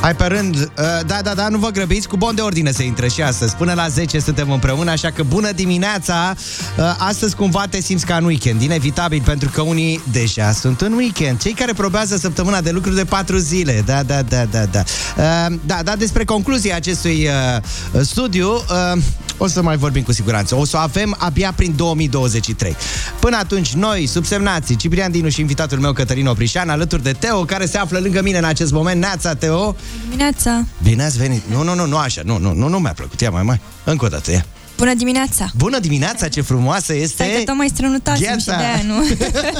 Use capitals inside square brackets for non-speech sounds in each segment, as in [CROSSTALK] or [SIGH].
Hai pe rând, uh, da, da, da, nu vă grăbiți, cu bon de ordine să intre și astăzi. Până la 10 suntem împreună, așa că bună dimineața! Uh, Astăzi cumva te simți ca în weekend, inevitabil, pentru că unii deja sunt în weekend. Cei care probează săptămâna de lucru de 4 zile, da, da, da, da, da. Uh, Da, da, despre concluzia acestui uh, studiu, uh, o să mai vorbim cu siguranță. O să o avem abia prin 2023. Până atunci, noi, subsemnații, Ciprian Dinu și invitatul meu, Cătălin Oprișan, alături de Teo, care se află lângă mine în acest moment. Neața, Teo! Dimineața! Bine ați venit! Nu, nu, nu, nu așa, nu, nu, nu, nu mi-a plăcut. Ia mai, mai, încă o dată, ia. Bună dimineața! Bună dimineața, ce frumoasă este! Stai că tot mai strănutasem și de Gheața. aia, nu?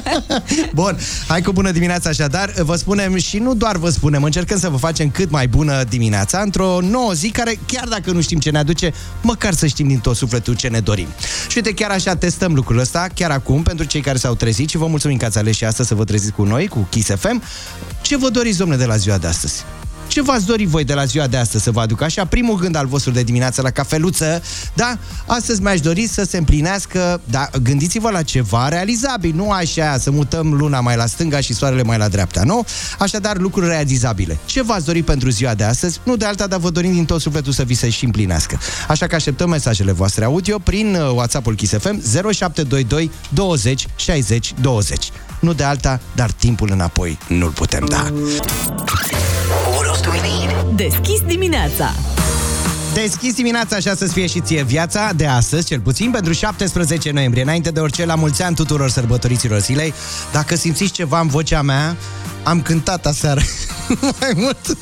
[LAUGHS] Bun, hai cu bună dimineața așadar. Vă spunem și nu doar vă spunem, încercăm să vă facem cât mai bună dimineața într-o nouă zi care, chiar dacă nu știm ce ne aduce, măcar să știm din tot sufletul ce ne dorim. Și uite, chiar așa testăm lucrul ăsta, chiar acum, pentru cei care s-au trezit și vă mulțumim că ați ales și astăzi să vă treziți cu noi, cu Kiss FM. Ce vă doriți, domne, de la ziua de astăzi? Ce v-ați dori voi de la ziua de astăzi să vă aduc așa? Primul gând al vostru de dimineață la cafeluță, da? Astăzi mi-aș dori să se împlinească, da, gândiți-vă la ceva realizabil, nu așa să mutăm luna mai la stânga și soarele mai la dreapta, nu? Așadar, lucruri realizabile. Ce v-ați dori pentru ziua de astăzi? Nu de alta, dar vă dorim din tot sufletul să vi se și împlinească. Așa că așteptăm mesajele voastre audio prin uh, WhatsApp-ul Kiss FM 0722 20 60 20. Nu de alta, dar timpul înapoi nu-l putem da. What else do we need? Deschis dimineața Deschis dimineața așa să-ți fie și ție viața de astăzi, cel puțin pentru 17 noiembrie. Înainte de orice, la mulți ani tuturor sărbătoriților zilei. Dacă simțiți ceva în vocea mea, am cântat aseară [LAUGHS] mai mult.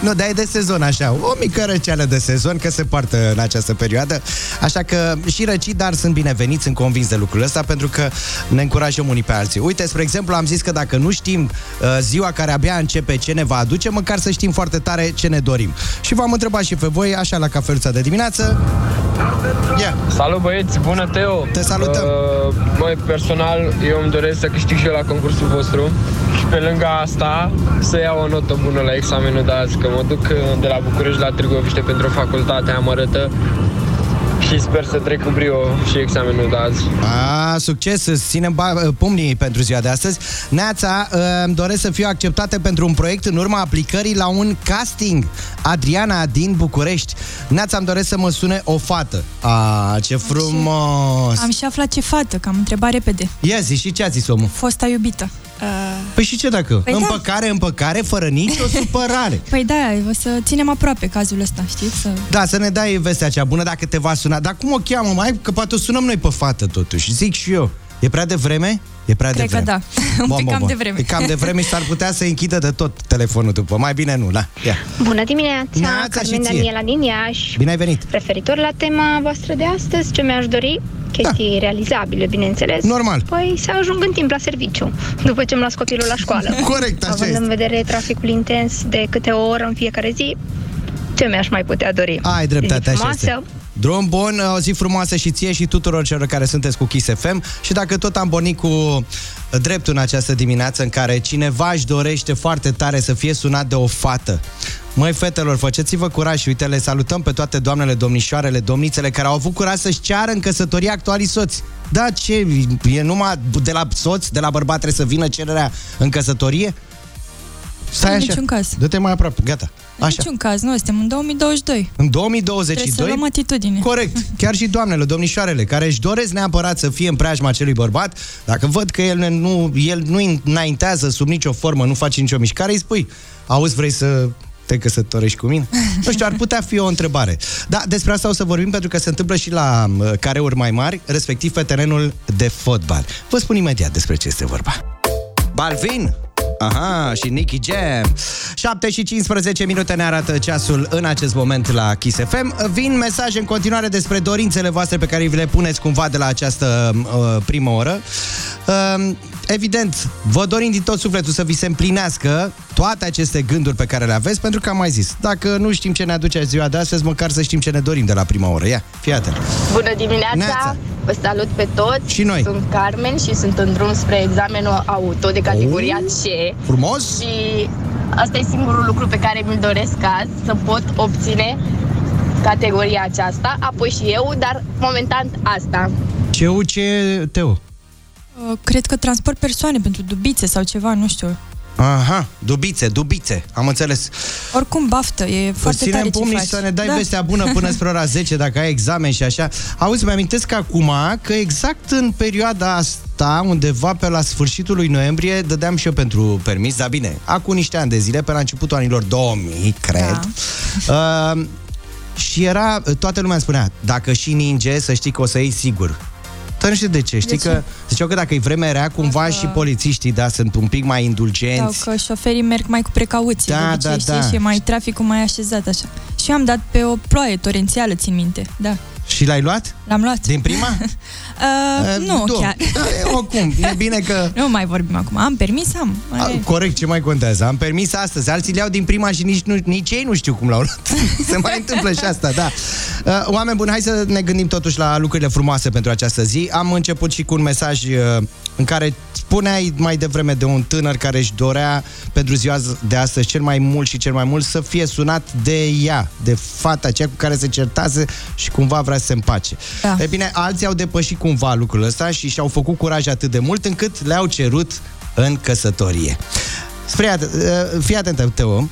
nu, dar e de sezon așa, o mică răceală de sezon, că se poartă în această perioadă. Așa că și răcii, dar sunt bineveniți, sunt convins de lucrul ăsta, pentru că ne încurajăm unii pe alții. Uite, spre exemplu, am zis că dacă nu știm uh, ziua care abia începe ce ne va aduce, măcar să știm foarte tare ce ne dorim. Și v-am întrebat și pe voi, așa la cafeluța de dimineață. Ia, Salut băieți, bună Teo! Te salutăm. Uh, Mai personal, eu îmi doresc să câștig și eu la concursul vostru și pe lângă asta să iau o notă bună la examenul de azi, că mă duc uh, de la București la Târgoviște pentru facultatea amărâtă și sper să trec cu brio și examenul de azi. A, succes, să ținem ba- pumnii pentru ziua de astăzi. Neața, uh, îmi doresc să fiu acceptate pentru un proiect în urma aplicării la un casting. Adriana din București. Neața, îmi doresc să mă sune o fată. A, ce frumos! Am și aflat ce fată, că am întrebat repede. Ia zi, și ce a zis omul? Fosta iubită. Uh, Păi și ce dacă? Păi da. împăcare, împăcare, fără nicio [LAUGHS] supărare. păi da, o să ținem aproape cazul ăsta, știți? Să... Da, să ne dai vestea cea bună dacă te va suna. Dar cum o cheamă, mai? Că poate o sunăm noi pe fată, totuși. Zic și eu. E prea devreme? E prea Cred că devreme. da. [LAUGHS] Un pic cam devreme. E cam devreme și s-ar putea să închidă de tot telefonul după. Mai bine nu, la. Ia. Bună dimineața, Neața Carmen și ție. Daniela din Iași. Bine ai venit. Referitor la tema voastră de astăzi, ce mi-aș dori? Chestii realizabile, bineînțeles. Da. Normal. Păi să ajung în timp la serviciu, după ce îmi las copilul la școală. [LAUGHS] Corect, așa Având este. în vedere traficul intens de câte o oră în fiecare zi, ce mi-aș mai putea dori? Ai dreptate, Zi așa frumoasă. este. Drum bun, o zi frumoasă și ție și tuturor celor care sunteți cu Kiss FM și dacă tot am pornit cu dreptul în această dimineață în care cineva își dorește foarte tare să fie sunat de o fată. Măi, fetelor, faceți-vă curaj și uite, le salutăm pe toate doamnele, domnișoarele, domnițele care au avut curaj să-și ceară în căsătorie actualii soți. Da, ce? E numai de la soț, de la bărbat trebuie să vină cererea în căsătorie? Stai În așa. niciun caz. Dă-te mai aproape, gata. În Așa. niciun caz, nu, suntem în 2022. În Trebuie 2022 să luăm atitudine. Corect. [LAUGHS] Chiar și doamnele, domnișoarele, care își doresc neapărat să fie în preajma acelui bărbat, dacă văd că el nu, el nu înaintează sub nicio formă, nu face nicio mișcare, îi spui, auzi, vrei să te căsătorești cu mine? [LAUGHS] Nu știu, ar putea fi o întrebare. Da, despre asta o să vorbim pentru că se întâmplă și la uh, careuri mai mari, respectiv pe terenul de fotbal. Vă spun imediat despre ce este vorba. Balvin! Aha, și Nicky Jam. 7 și 15 minute ne arată ceasul în acest moment la Kiss FM Vin mesaje în continuare despre dorințele voastre pe care vi le puneți cumva de la această uh, primă oră. Uh, Evident, vă dorim din tot sufletul să vi se împlinească toate aceste gânduri pe care le aveți Pentru că am mai zis, dacă nu știm ce ne aduce ziua de astăzi Măcar să știm ce ne dorim de la prima oră Ia, fii atent Bună dimineața! Neața. Vă salut pe toți! Și noi. Sunt Carmen și sunt în drum spre examenul auto de categoria C. Frumos? Și Asta e singurul lucru pe care mi-l doresc azi, să pot obține categoria aceasta, apoi și eu, dar momentan asta. Ce ce Teo? Uh, Cred că transport persoane pentru dubițe sau ceva, nu știu. Aha, dubițe, dubițe, am înțeles. Oricum, baftă, e foarte Ținem tare ce pumnii faci. să ne dai da. vestea bună până spre ora [LAUGHS] 10 dacă ai examen și așa. Auzi, mi-amintesc acum că exact în perioada asta, undeva pe la sfârșitul lui noiembrie, dădeam și eu pentru permis, dar bine, acum niște ani de zile, pe la începutul anilor 2000, cred. Da. Uh, și era, toată lumea spunea, dacă și ninge, să știi că o să iei sigur. Dar nu știu de ce, știi ce? că ziceau că dacă e vreme rea, cumva și polițiștii, da, sunt un pic mai Sau indulgenți. că șoferii merg mai cu precauție, Da, de obicei, da, știi, da. și e mai traficul mai așezat așa. Și eu am dat pe o ploaie torențială, țin minte, da. Și l-ai luat? L-am luat. Din prima? [LAUGHS] Uh, nu, du- chiar. Da, e, oricum, e bine că... [LAUGHS] Nu mai vorbim acum. Am permis, am. A, Mai... corect, ce mai contează? Am permis astăzi. Alții le-au din prima și nici, nu, nici ei nu știu cum l-au luat. [LAUGHS] Se mai întâmplă și asta, da. Uh, oameni buni, hai să ne gândim totuși la lucrurile frumoase pentru această zi. Am început și cu un mesaj uh, în care spuneai mai devreme de un tânăr care își dorea pentru ziua de astăzi cel mai mult și cel mai mult să fie sunat de ea, de fata aceea cu care se certase și cumva vrea să se împace. Da. E bine, alții au depășit cumva lucrul ăsta și și-au făcut curaj atât de mult încât le-au cerut în căsătorie. Spre at- uh, fii atent, Teo.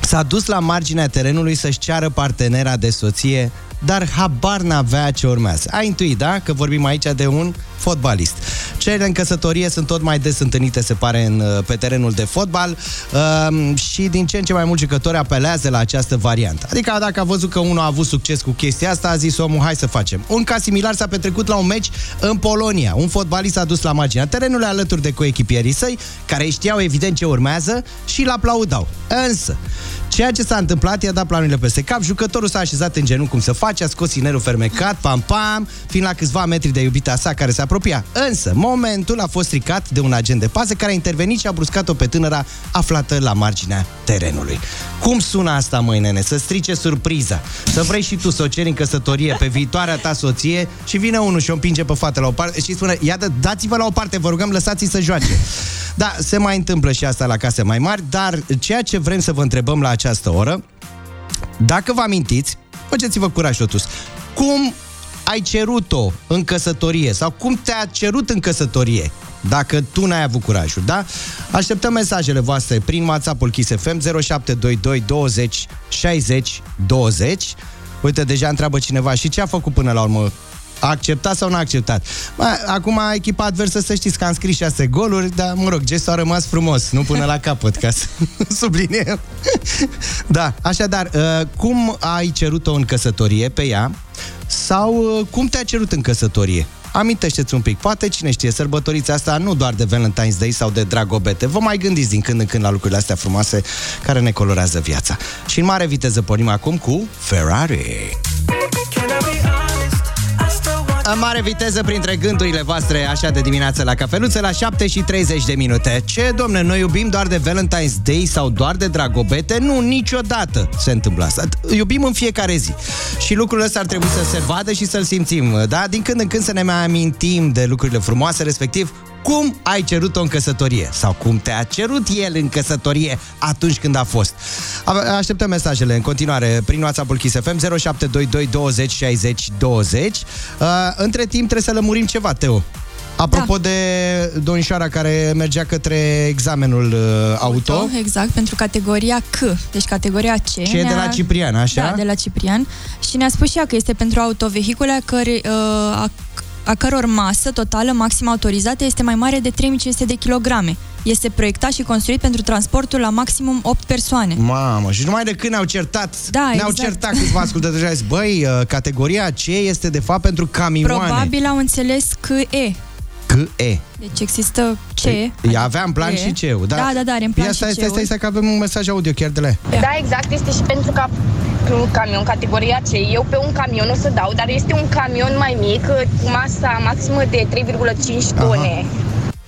S-a dus la marginea terenului să-și ceară partenera de soție, dar habar n-avea ce urmează. Ai intuit, da? Că vorbim aici de un fotbalist. Cererile în căsătorie sunt tot mai des întâlnite, se pare, în, uh, pe terenul de fotbal uh, și din ce în ce mai mulți jucători apelează la această variantă. Adică dacă a văzut că unul a avut succes cu chestia asta, a zis omul, hai să facem. Un caz similar s-a petrecut la un meci în Polonia. Un fotbalist a dus la marginea terenului alături de coechipierii săi, care știau evident ce urmează și îl aplaudau. Însă, Ceea ce s-a întâmplat i-a dat planurile peste cap, jucătorul s-a așezat în genunchi cum să face, a scos inerul fermecat, pam-pam, fiind la câțiva metri de iubita sa care se apropia. Însă, momentul a fost stricat de un agent de pază care a intervenit și a bruscat-o pe tânăra aflată la marginea terenului. Cum sună asta, măi, nene? Să strice surpriza. Să vrei și tu să o ceri în căsătorie pe viitoarea ta soție și vine unul și o împinge pe fată la o parte și spune, iată, dați-vă la o parte, vă rugăm, lăsați-i să joace. Da, se mai întâmplă și asta la case mai mari, dar ceea ce vrem să vă întrebăm la această oră, dacă vă amintiți, faceți-vă curaj totuși, cum ai cerut-o în căsătorie sau cum te-a cerut în căsătorie dacă tu n-ai avut curajul, da? Așteptăm mesajele voastre prin WhatsApp-ul Kiss FM 0722 20 60 20. Uite, deja întreabă cineva și ce a făcut până la urmă? A acceptat sau nu a acceptat? Bă, acum echipa adversă să știți că am scris 6 goluri, dar mă rog, gestul a rămas frumos, nu până la capăt, ca să [LAUGHS] subliniem. da, așadar, uh, cum ai cerut-o în căsătorie pe ea sau uh, cum te-a cerut în căsătorie? Amintește-ți un pic, poate cine știe, sărbătoriți asta nu doar de Valentine's Day sau de dragobete, vă mai gândiți din când în când la lucrurile astea frumoase care ne colorează viața. Și în mare viteză pornim acum cu Ferrari. În mare viteză printre gândurile voastre așa de dimineață la cafeluță la 7 și 30 de minute. Ce, domne, noi iubim doar de Valentine's Day sau doar de dragobete? Nu, niciodată se întâmplă asta. Iubim în fiecare zi. Și lucrul ăsta ar trebui să se vadă și să-l simțim, da? Din când în când să ne mai amintim de lucrurile frumoase, respectiv cum ai cerut-o în căsătorie sau cum te-a cerut el în căsătorie atunci când a fost. A- Așteptăm mesajele în continuare prin WhatsApp-ul Kiss FM 0722 20 60 20. Uh, între timp trebuie să lămurim ceva, Teo. Apropo da. de domnișoara care mergea către examenul uh, auto, auto, Exact, pentru categoria C, deci categoria C. ce e de ne-a- la Ciprian, așa? Da, de la Ciprian. Și ne-a spus și ea că este pentru autovehicule a, căre, uh, a, a căror masă totală maxim autorizată este mai mare de 3500 de kilograme. Este proiectat și construit pentru transportul la maximum 8 persoane. Mamă, și numai de când ne-au certat, Da, ne-au exact. certat câțiva ascultători și au zis, băi, uh, categoria C este de fapt pentru camioane. Probabil au înțeles că E. C-E. Deci există C. Ea avea în plan E. și C-ul, da? Da, da, da, are în plan Ia și stai, stai, C-ul. stai, stai, că avem un mesaj audio chiar de la ea. Da, exact, este și pentru ca un camion categoria C. Eu pe un camion o să dau, dar este un camion mai mic, cu masa maximă de 3,5 tone.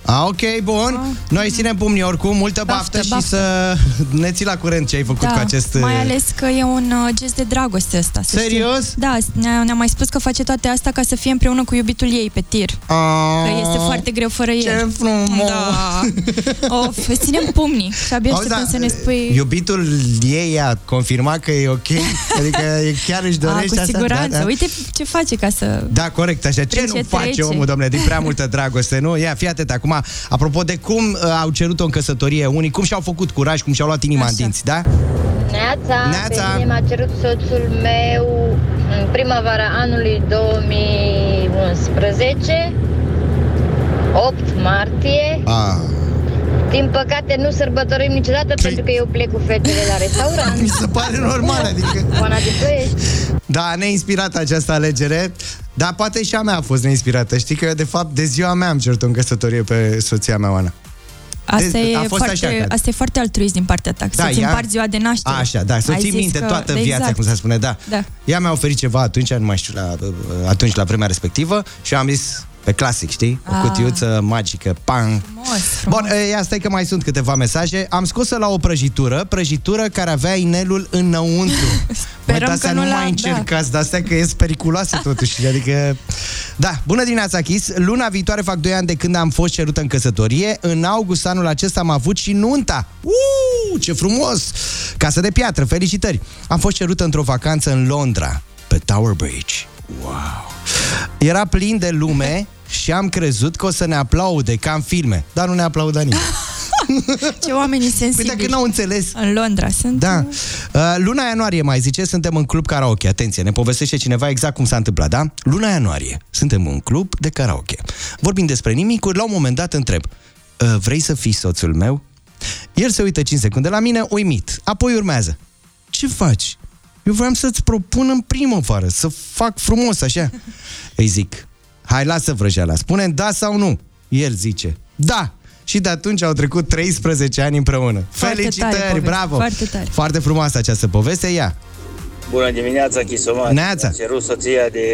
A, ok, bun. Noi ținem pumnii oricum, multă baftă, Baftă, și baftă. să ne ții la curent ce ai făcut cu acest... mai ales că e un uh, gest de dragoste ăsta. să știi. Serios? Da, ne-a, ne-a mai spus că face toate asta ca să fie împreună cu iubitul ei pe tir. A, Că este foarte greu fără el. Ce frumos! Da. Of, îți ținem pumnii și abia Auzi, așteptăm da, să ne spui... Iubitul ei a confirmat că e ok? [LAUGHS] Adică chiar își A, dorește cu asta? siguranță. Da, da. Uite ce face ca să... Da, corect, așa. Ce Prin nu ce face trece. omul, domnule, din prea multă dragoste, nu? Ia, fii atent acum, apropo de cum uh, au cerut-o în căsătorie unii, cum și-au făcut curaj, cum și-au luat inima Așa. în dinți, da? Neața, Neața. pe mine m-a cerut soțul meu în primăvara anului 2011, 8 martie. Ah. Din păcate nu sărbătorim niciodată pentru că eu plec cu fetele la Mi restaurant. se pare normal, adică... Oana din Ploiești. Da, neinspirată această alegere, dar poate și a mea a fost neinspirată. Știi că eu, de fapt, de ziua mea am cerut în căsătorie pe soția mea, Oana. Asta, Deci, e a fost foarte, așa, că- asta e foarte altruist din partea ta, Da, să-ți ea- împarți ziua de naștere. Așa, da, să Ai ții zis minte că- toată da, viața, exact. cum se spune, da. Da. Ea mi-a oferit ceva atunci, nu mai știu, la, atunci, la vremea respectivă și eu am zis, pe clasic, știi? O Ah. cutiuță magică, pang. Frumos, frumos. Bun, e, ia stai că mai sunt câteva mesaje. Am scos-o la o prăjitură, prăjitură care avea inelul înăuntru. [LAUGHS] Măi, Sperăm de-astea că nu nu mai la- încercați, de astea că e periculoase totuși. Adică... Da, bună dimineața, Chis. Luna viitoare fac 2 ani de când am fost cerută în căsătorie. În august anul acesta am avut și nunta. Uuu, ce frumos! Casă de piatră, felicitări! Am fost cerută într-o vacanță în Londra, pe Tower Bridge. Wow! Era plin de lume și am crezut că o să ne aplaude ca în filme, dar nu ne aplauda nimeni. [LAUGHS] Ce oameni Păi sensibili. dacă n-au înțeles, În Londra sunt... da. Uh, Luna ianuarie, mai zice, suntem în club karaoke. Atenție, ne povestește cineva exact cum s-a întâmplat, da? Luna ianuarie, suntem în club de karaoke. Vorbim despre nimicuri, la un moment dat întreb, "Uh, vrei să fii soțul meu? El se uită 5 secunde la mine, uimit. Apoi urmează. Ce faci? Eu vreau să-ți propun în primăvară, să fac frumos așa. [LAUGHS] Îi zic, hai lasă vrăjeala, spune da sau nu. El zice, da. Și de atunci au trecut 13 ani împreună. Foarte tare Felicitări, poveste, bravo! foarte tare. Foarte frumoasă această poveste, ia. Bună dimineața, Chisomat. Neața. Am cerut soția de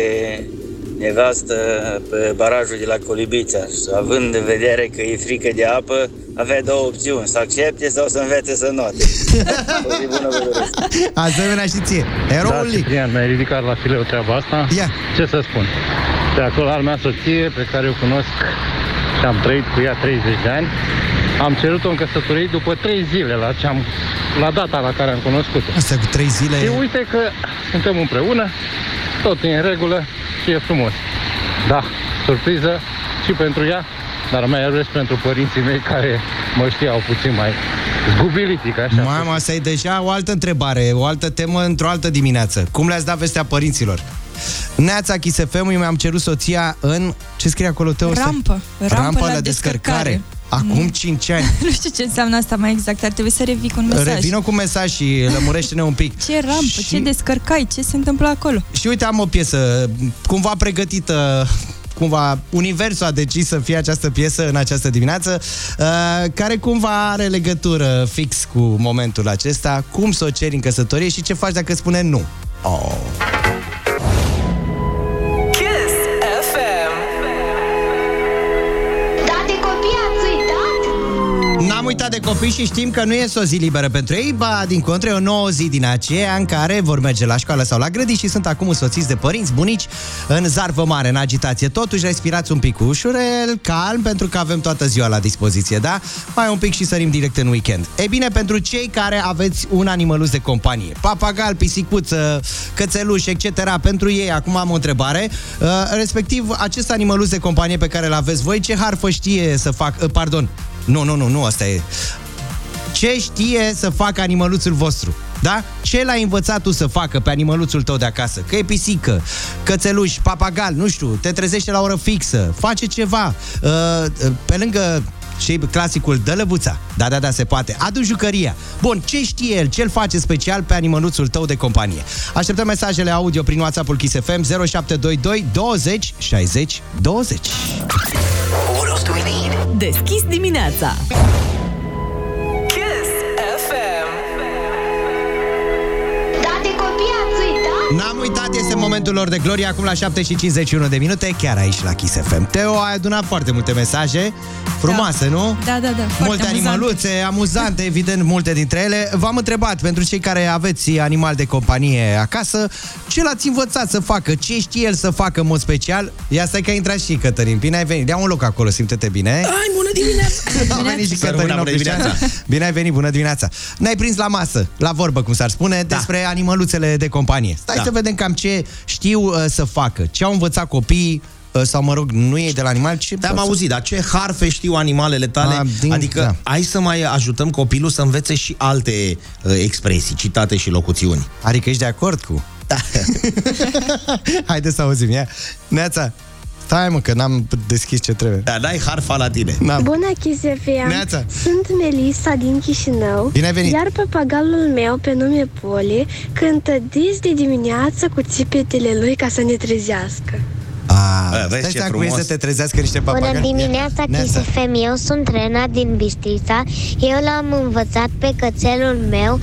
nevastă pe barajul de la Colibița și având în vedere că e frică de apă, avea două opțiuni, să accepte sau să învețe să note. [LAUGHS] O zi bună vă doresc. Asemenea și ție. Da, Eroul Lic. Ciprian, mi-ai ridicat la fileu treaba asta. Ia. Ce să spun? De acolo al mea soție, pe care o cunosc și am trăit cu ea 30 de ani, am cerut-o în căsătorie după 3 zile la, ce am, la data la care am cunoscut-o. Asta cu 3 zile... Și uite că suntem împreună, tot e în regulă și e frumos. Da, surpriză și pentru ea, dar mai ales pentru părinții mei care mă știau puțin mai zgubilitic, așa. Mama, asta e deja o altă întrebare, o altă temă într-o altă dimineață. Cum le-ați dat vestea părinților? Neața Chisefem, eu mi-am cerut soția în... Ce scrie acolo, Teo? Stai. Rampă. Rampă, Rampă la, la descărcare. Acum 5 ani. [LAUGHS] Nu știu ce înseamnă asta mai exact, ar trebui să revii cu un mesaj. Revină cu mesaj și lămurește-ne un pic. Ce rampă, Și- ce descărcai, ce se întâmplă acolo? Și uite, am o piesă cumva pregătită cumva universul a decis să fie această piesă în această dimineață, uh, care cumva are legătură fix cu momentul acesta, cum să o ceri în căsătorie și ce faci dacă spune nu. Oh. N-am uitat de copii și știm că nu e o zi liberă pentru ei, ba, din contră, e o nouă zi din aceea în care vor merge la școală sau la grădini și sunt acum însoțiți de părinți, bunici, în zarvă mare, în agitație. Totuși, respirați un pic ușurel, calm, pentru că avem toată ziua la dispoziție, da? Mai un pic și sărim direct în weekend. E bine, pentru cei care aveți un animăluț de companie, papagal, pisicuță, cățeluș, etc., pentru ei, acum am o întrebare, uh, respectiv, acest animăluț de companie pe care îl aveți voi, ce harfă știe să fac, uh, pardon, nu, nu, nu, nu, asta e. Ce știe să facă animăluțul vostru? Da? Ce l-ai învățat tu să facă pe animăluțul tău de acasă? Că e pisică, cățeluș, papagal, nu știu, te trezește la oră fixă, face ceva. Uh, uh, pe lângă și clasicul dă lăbuța. Da, da, da, se poate. Adu jucăria. Bun, ce știe el? Ce-l face special pe animăluțul tău de companie? Așteptăm mesajele audio prin WhatsApp-ul Kiss FM 0722 20 60 20. Deschis dimineața. N-am uitat, este momentul lor de glorie Acum la 7 și 51 de minute Chiar aici la Kiss FM Teo a adunat foarte multe mesaje Frumoase, da. nu? Da, da, da. Multe foarte amuzante. animăluțe, amuzante, evident, multe dintre ele. V-am întrebat, pentru cei care aveți animal de companie acasă, ce l-ați învățat să facă? Ce știe el să facă în mod special? Ia stai că a intrat și Cătălin. Bine ai venit. Ia un loc acolo, simte-te bine. Ai, bună dimineața! A venit și Să Cătălin rămână, bună Oprișan. dimineața! Bine ai venit, bună dimineața. Ne-ai prins la masă, la vorbă, cum s-ar spune, da. despre animăluțele de companie. Stai Da. să vedem cam ce știu uh, să facă. Ce au învățat copiii uh, sau, mă rog, nu e de la animal, ce Da, pot am să- auzit, dar ce harfe știu animalele tale? A, din- adică, da. hai să mai ajutăm copilul să învețe și alte uh, expresii, citate și locuțiuni. Adică ești de acord cu? Da. [LAUGHS] Haideți să auzim, ia. Neața, stai mă, că n-am deschis ce trebuie. Da, dai harfa la tine. N-am. Bună, Chisefia! Neața. Sunt Melissa din Chișinău. Bine ai venit. Iar papagalul meu, pe nume Poli, cântă dis de dimineață cu țipetele lui ca să ne trezească. A, Bă, vezi stai ce seama cum e frumos. să te trezească niște papagali? Bună dimineața, Neața. KSFM. Eu sunt Rena din Bistrița. Eu l-am învățat pe cățelul meu,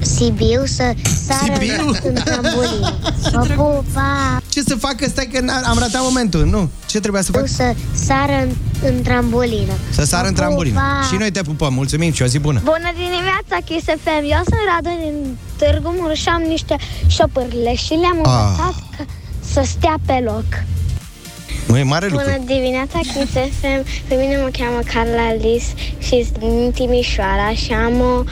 Sibiu, să sară Sibiu? în trambulină. [LAUGHS] Mă pupa! Ce să facă? Stai că n- am ratat momentul, nu? Ce trebuia să fac? Să sară în, în trambulină. Să sară Mă în trambulină. pupa! Și noi te pupăm, mulțumim și o zi bună. Bună dimineața, Kiss FM! Eu sunt Radu din Târgu Mureș și am niște șopârle și le-am Ah. învățat că să stea pe loc. Nu e mare lucru. Bună dimineața, Kiss FM! Pe mine mă cheamă Carla Lis și sunt din Timișoara și am o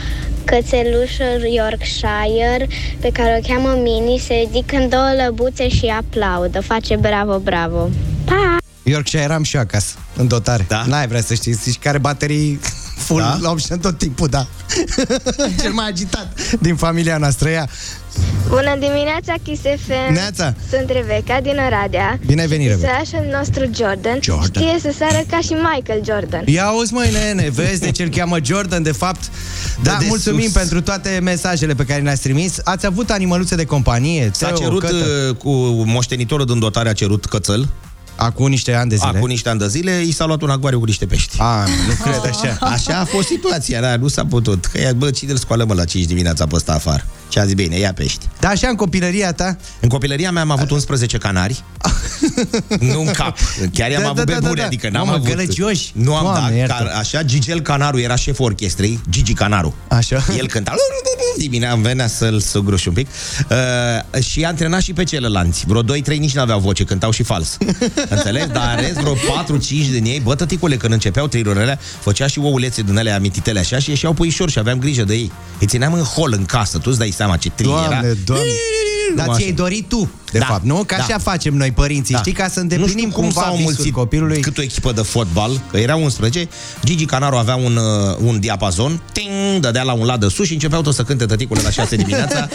cățelușă Yorkshire pe care o cheamă Mini, se ridică în două lăbuțe și aplaudă. Face bravo, bravo! Pa! Yorkshire eram și eu acasă, în dotare. Da? N-ai vrea să știi, și care baterii full Da? da? option tot timpul, da. [LAUGHS] Cel mai agitat din familia noastră, ia. Bună dimineața, Kiss FM! Neața. Sunt Rebecca din Oradea. Bine ai venit, Rebecca. Sărașul nostru Jordan, Jordan. știe să sară ca și Michael Jordan. Ia auzi, măi, nene, vezi de ce îl cheamă Jordan, de fapt? Da, de mulțumim sus. pentru toate mesajele pe care le-ați trimis. Ați avut animăluțe de companie? S-a Teo, cerut Cătă? uh, cu moștenitorul din dotare a cerut cățăl. Acum niște ani de zile. Acum niște ani de zile, i s-a luat un acvariu cu niște pești. A, nu cred [LAUGHS] așa. Așa a fost situația, da, nu s-a putut. Că ea, bă, cine îl scoală mă la 5 dimineața pe ăsta afară? Și a zis, bine, ia pești. Da, așa în copilăria ta? În copilăria mea am avut 11 canari. [LAUGHS] nu în cap. Chiar i-am Da, avut da, pe da, bune, da. adică n-am Mamă, avut... gălăgioși. Nu am Doamne, dat. iartă. Car, așa, Gigel Canaru era șeful orchestrei, Gigi Canaru. Așa. El cânta [LAUGHS] dimineața, îmi venea să-l sugruși un pic. Uh, și a antrenat și pe celălalți. Vreo 2-3 nici n-aveau voce, cântau și fals. [LAUGHS] Înțelegi? Dar în rest, vreo 4-5 din ei, bă, tăticule, când începeau trilurile alea, făcea și oulețe din alea amintitele așa și ieșeau puișori și aveam grijă de ei. Îi țineam în hol în casă, tu îți dai seama ce tri era. Doamne, doamne. Dar Așa. ți-ai dorit tu, de Da, fapt, nu? Că da. așa facem noi, părinții, Da. știi? Ca să nu îndeplinim știu cum cumva s-au visul mulțit copilului. cât o echipă de fotbal, că erau 11, Gigi Canaru avea un, uh, un diapazon, ting, dădea la un lat de sus și începeau tot să cânte tăticule la 6 dimineața,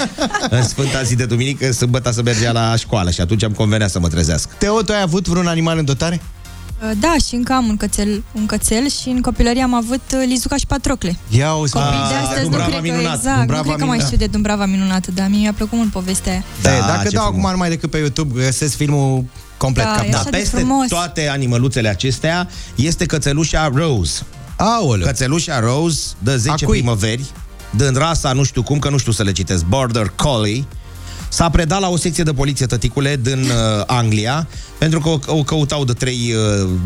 în sfânta zi de duminică, sâmbătă să mergea la școală și atunci îmi convenea să mă trezească. Teo, tu ai avut vreun animal în dotare? Uh, Da, și încă am un cățel, un cățel și în copilărie am avut uh, Lizuca și Patrocle. Ia uzi, Copiii mă. de astăzi nu Dumbrava cred că minunat, exact, Dumbrava nu cred că mai minunat. știu de Dumbrava minunată, dar mie mi-a plăcut mult povestea aia. Da, Da, dacă ce dau frumos. acum numai decât pe YouTube, găsesc filmul complet Da, cap. e Da, așa de peste frumos. toate animăluțele acestea este cățelușa Rose. Aoleu. Cățelușa Rose de 10 A cui? primăveri, din rasa nu știu cum, că nu știu să le citesc, Border Collie, s-a predat la o secție de poliție tăticule din uh, Anglia, pentru că o, o căutau de 3,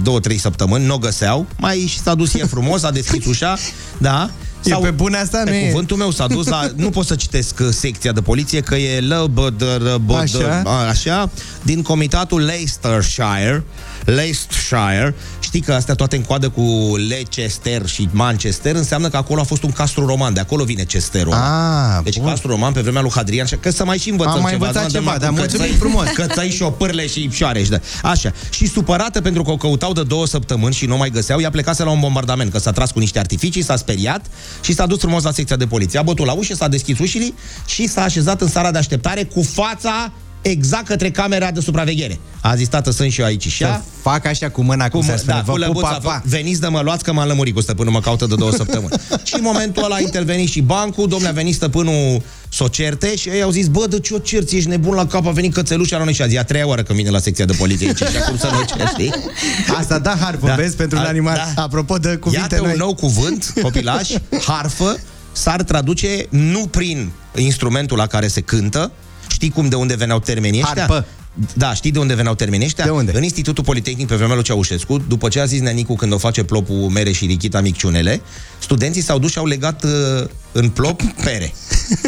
uh, 2-3 săptămâni, nu o găseau, mai și s-a dus el frumos, a deschis [LAUGHS] ușa, da, E pe bune asta? pe Nu e? cuvântul meu s-a dus la... [LAUGHS] Nu pot să citesc uh, secția de poliție, că e lăbădă, Așa. așa, din comitatul Leicestershire, Leicestershire, știi că astea toate în coadă cu Leicester și Manchester, înseamnă că acolo a fost un castru roman, de acolo vine Chesterul. Ah, deci bun. castru roman pe vremea lui Hadrian, și- că să mai și învățăm Am mai ceva. învățat nu? ceva, Dăm dar acum mulțumim cățăi- frumos. Cățăi, șopârle și șoarești, da. Așa. Și supărată pentru că o căutau de două săptămâni și nu o mai găseau, ea plecase la un bombardament, că s-a tras cu niște artificii, s-a speriat și s-a dus frumos la secția de poliție. A bătut la ușă, s-a deschis ușile și s-a așezat în sala de așteptare cu fața exact către camera de supraveghere. A zis, tată, sunt și eu aici. Și Să ea, fac așa cu mâna, cum cum, se spune. da, Vă cu pup, lăbuța, pa, pa. veniți de mă luați că m-am lămurit cu stăpânul, mă caută de două [LAUGHS] săptămâni. și în momentul ăla a intervenit și bancul, domnule, a venit stăpânul să o certe și ei au zis, bă, de ce o cerți, ești nebun la cap, a venit cățelușa la noi și a zis, a treia oară când vine la secția de poliție aici și acum să nu cer, știi? [LAUGHS] Asta da harpă, Da. vezi, pentru un A- animal. da. Apropo de cuvinte Iată noi. un nou cuvânt, copilaș, harfă, s-ar traduce nu prin instrumentul la care se cântă, Știi cum de unde veneau termenii ăștia? Harpă. Da, știi de unde veneau termenii ăștia? De unde? În Institutul Politehnic pe vremea lui Ceaușescu, după ce a zis Neanicu când o face plopul mere și Richita micciunele, studenții s-au dus și au legat uh, în plop pere.